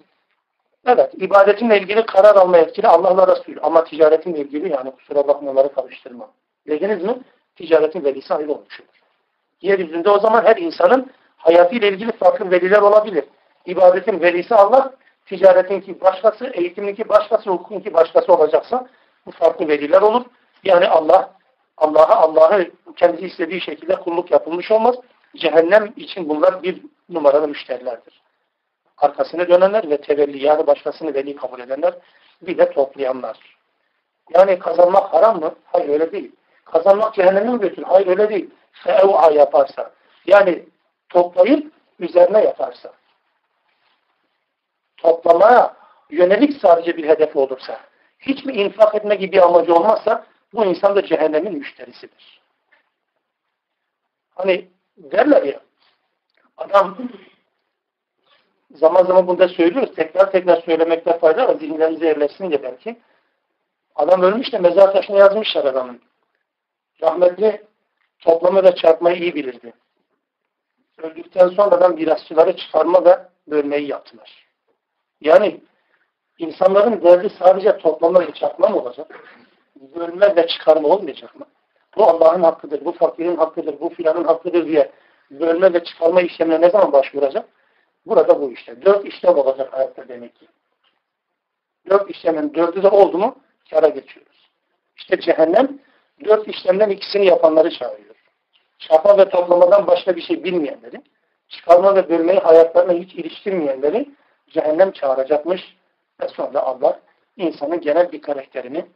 evet ibadetinle ilgili karar alma yetkili Allah'la Resulü ama ticaretinle ilgili yani kusura bakmaları karıştırma. Dediniz mi? Ticaretin velisi ayrı olmuş olur. Yeryüzünde o zaman her insanın hayatıyla ilgili farklı veliler olabilir. İbadetin velisi Allah, ticaretinki başkası, eğitiminki başkası, hukukunki başkası olacaksa bu farklı veliler olur. Yani Allah Allah'a Allah'ı kendisi istediği şekilde kulluk yapılmış olmaz. Cehennem için bunlar bir numaralı müşterilerdir. Arkasını dönenler ve tevelli yani başkasını veli kabul edenler bir de toplayanlar. Yani kazanmak haram mı? Hayır öyle değil. kazanmak cehenneme mi götürür? Hayır öyle değil. Fev'a yaparsa. Yani toplayıp üzerine yaparsa. Toplamaya yönelik sadece bir hedef olursa, hiç mi infak etme gibi amacı olmazsa bu insan da cehennemin müşterisidir. Hani derler ya adam zaman zaman bunu da söylüyoruz. Tekrar tekrar söylemekte fayda var. Zihinlerimize yerleşsin diye belki. Adam ölmüş de mezar taşına yazmışlar adamın. Rahmetli toplama ve çarpmayı iyi bilirdi. Öldükten sonra adam mirasçıları çıkarma ve bölmeyi yaptılar. Yani insanların derdi sadece toplama ve çarpma mı olacak? Bölme ve çıkarma olmayacak mı? Bu Allah'ın hakkıdır, bu fakirin hakkıdır, bu filanın hakkıdır diye bölme ve çıkarma işlemine ne zaman başvuracak? Burada bu işte. Dört işlem olacak hayatta demek ki. Dört işlemin dördü de oldu mu kara geçiyoruz. İşte cehennem dört işlemden ikisini yapanları çağırıyor. Çarpma ve toplamadan başka bir şey bilmeyenleri, çıkarma ve bölmeyi hayatlarına hiç iliştirmeyenleri cehennem çağıracakmış ve sonra Allah insanın genel bir karakterini,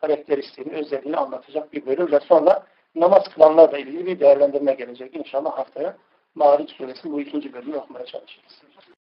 karakteristiğini, özelliğini anlatacak bir bölüm ve sonra namaz kılanlarla ilgili bir değerlendirme gelecek. İnşallah haftaya Mağrib suresi bu ikinci bölümü okumaya çalışırız.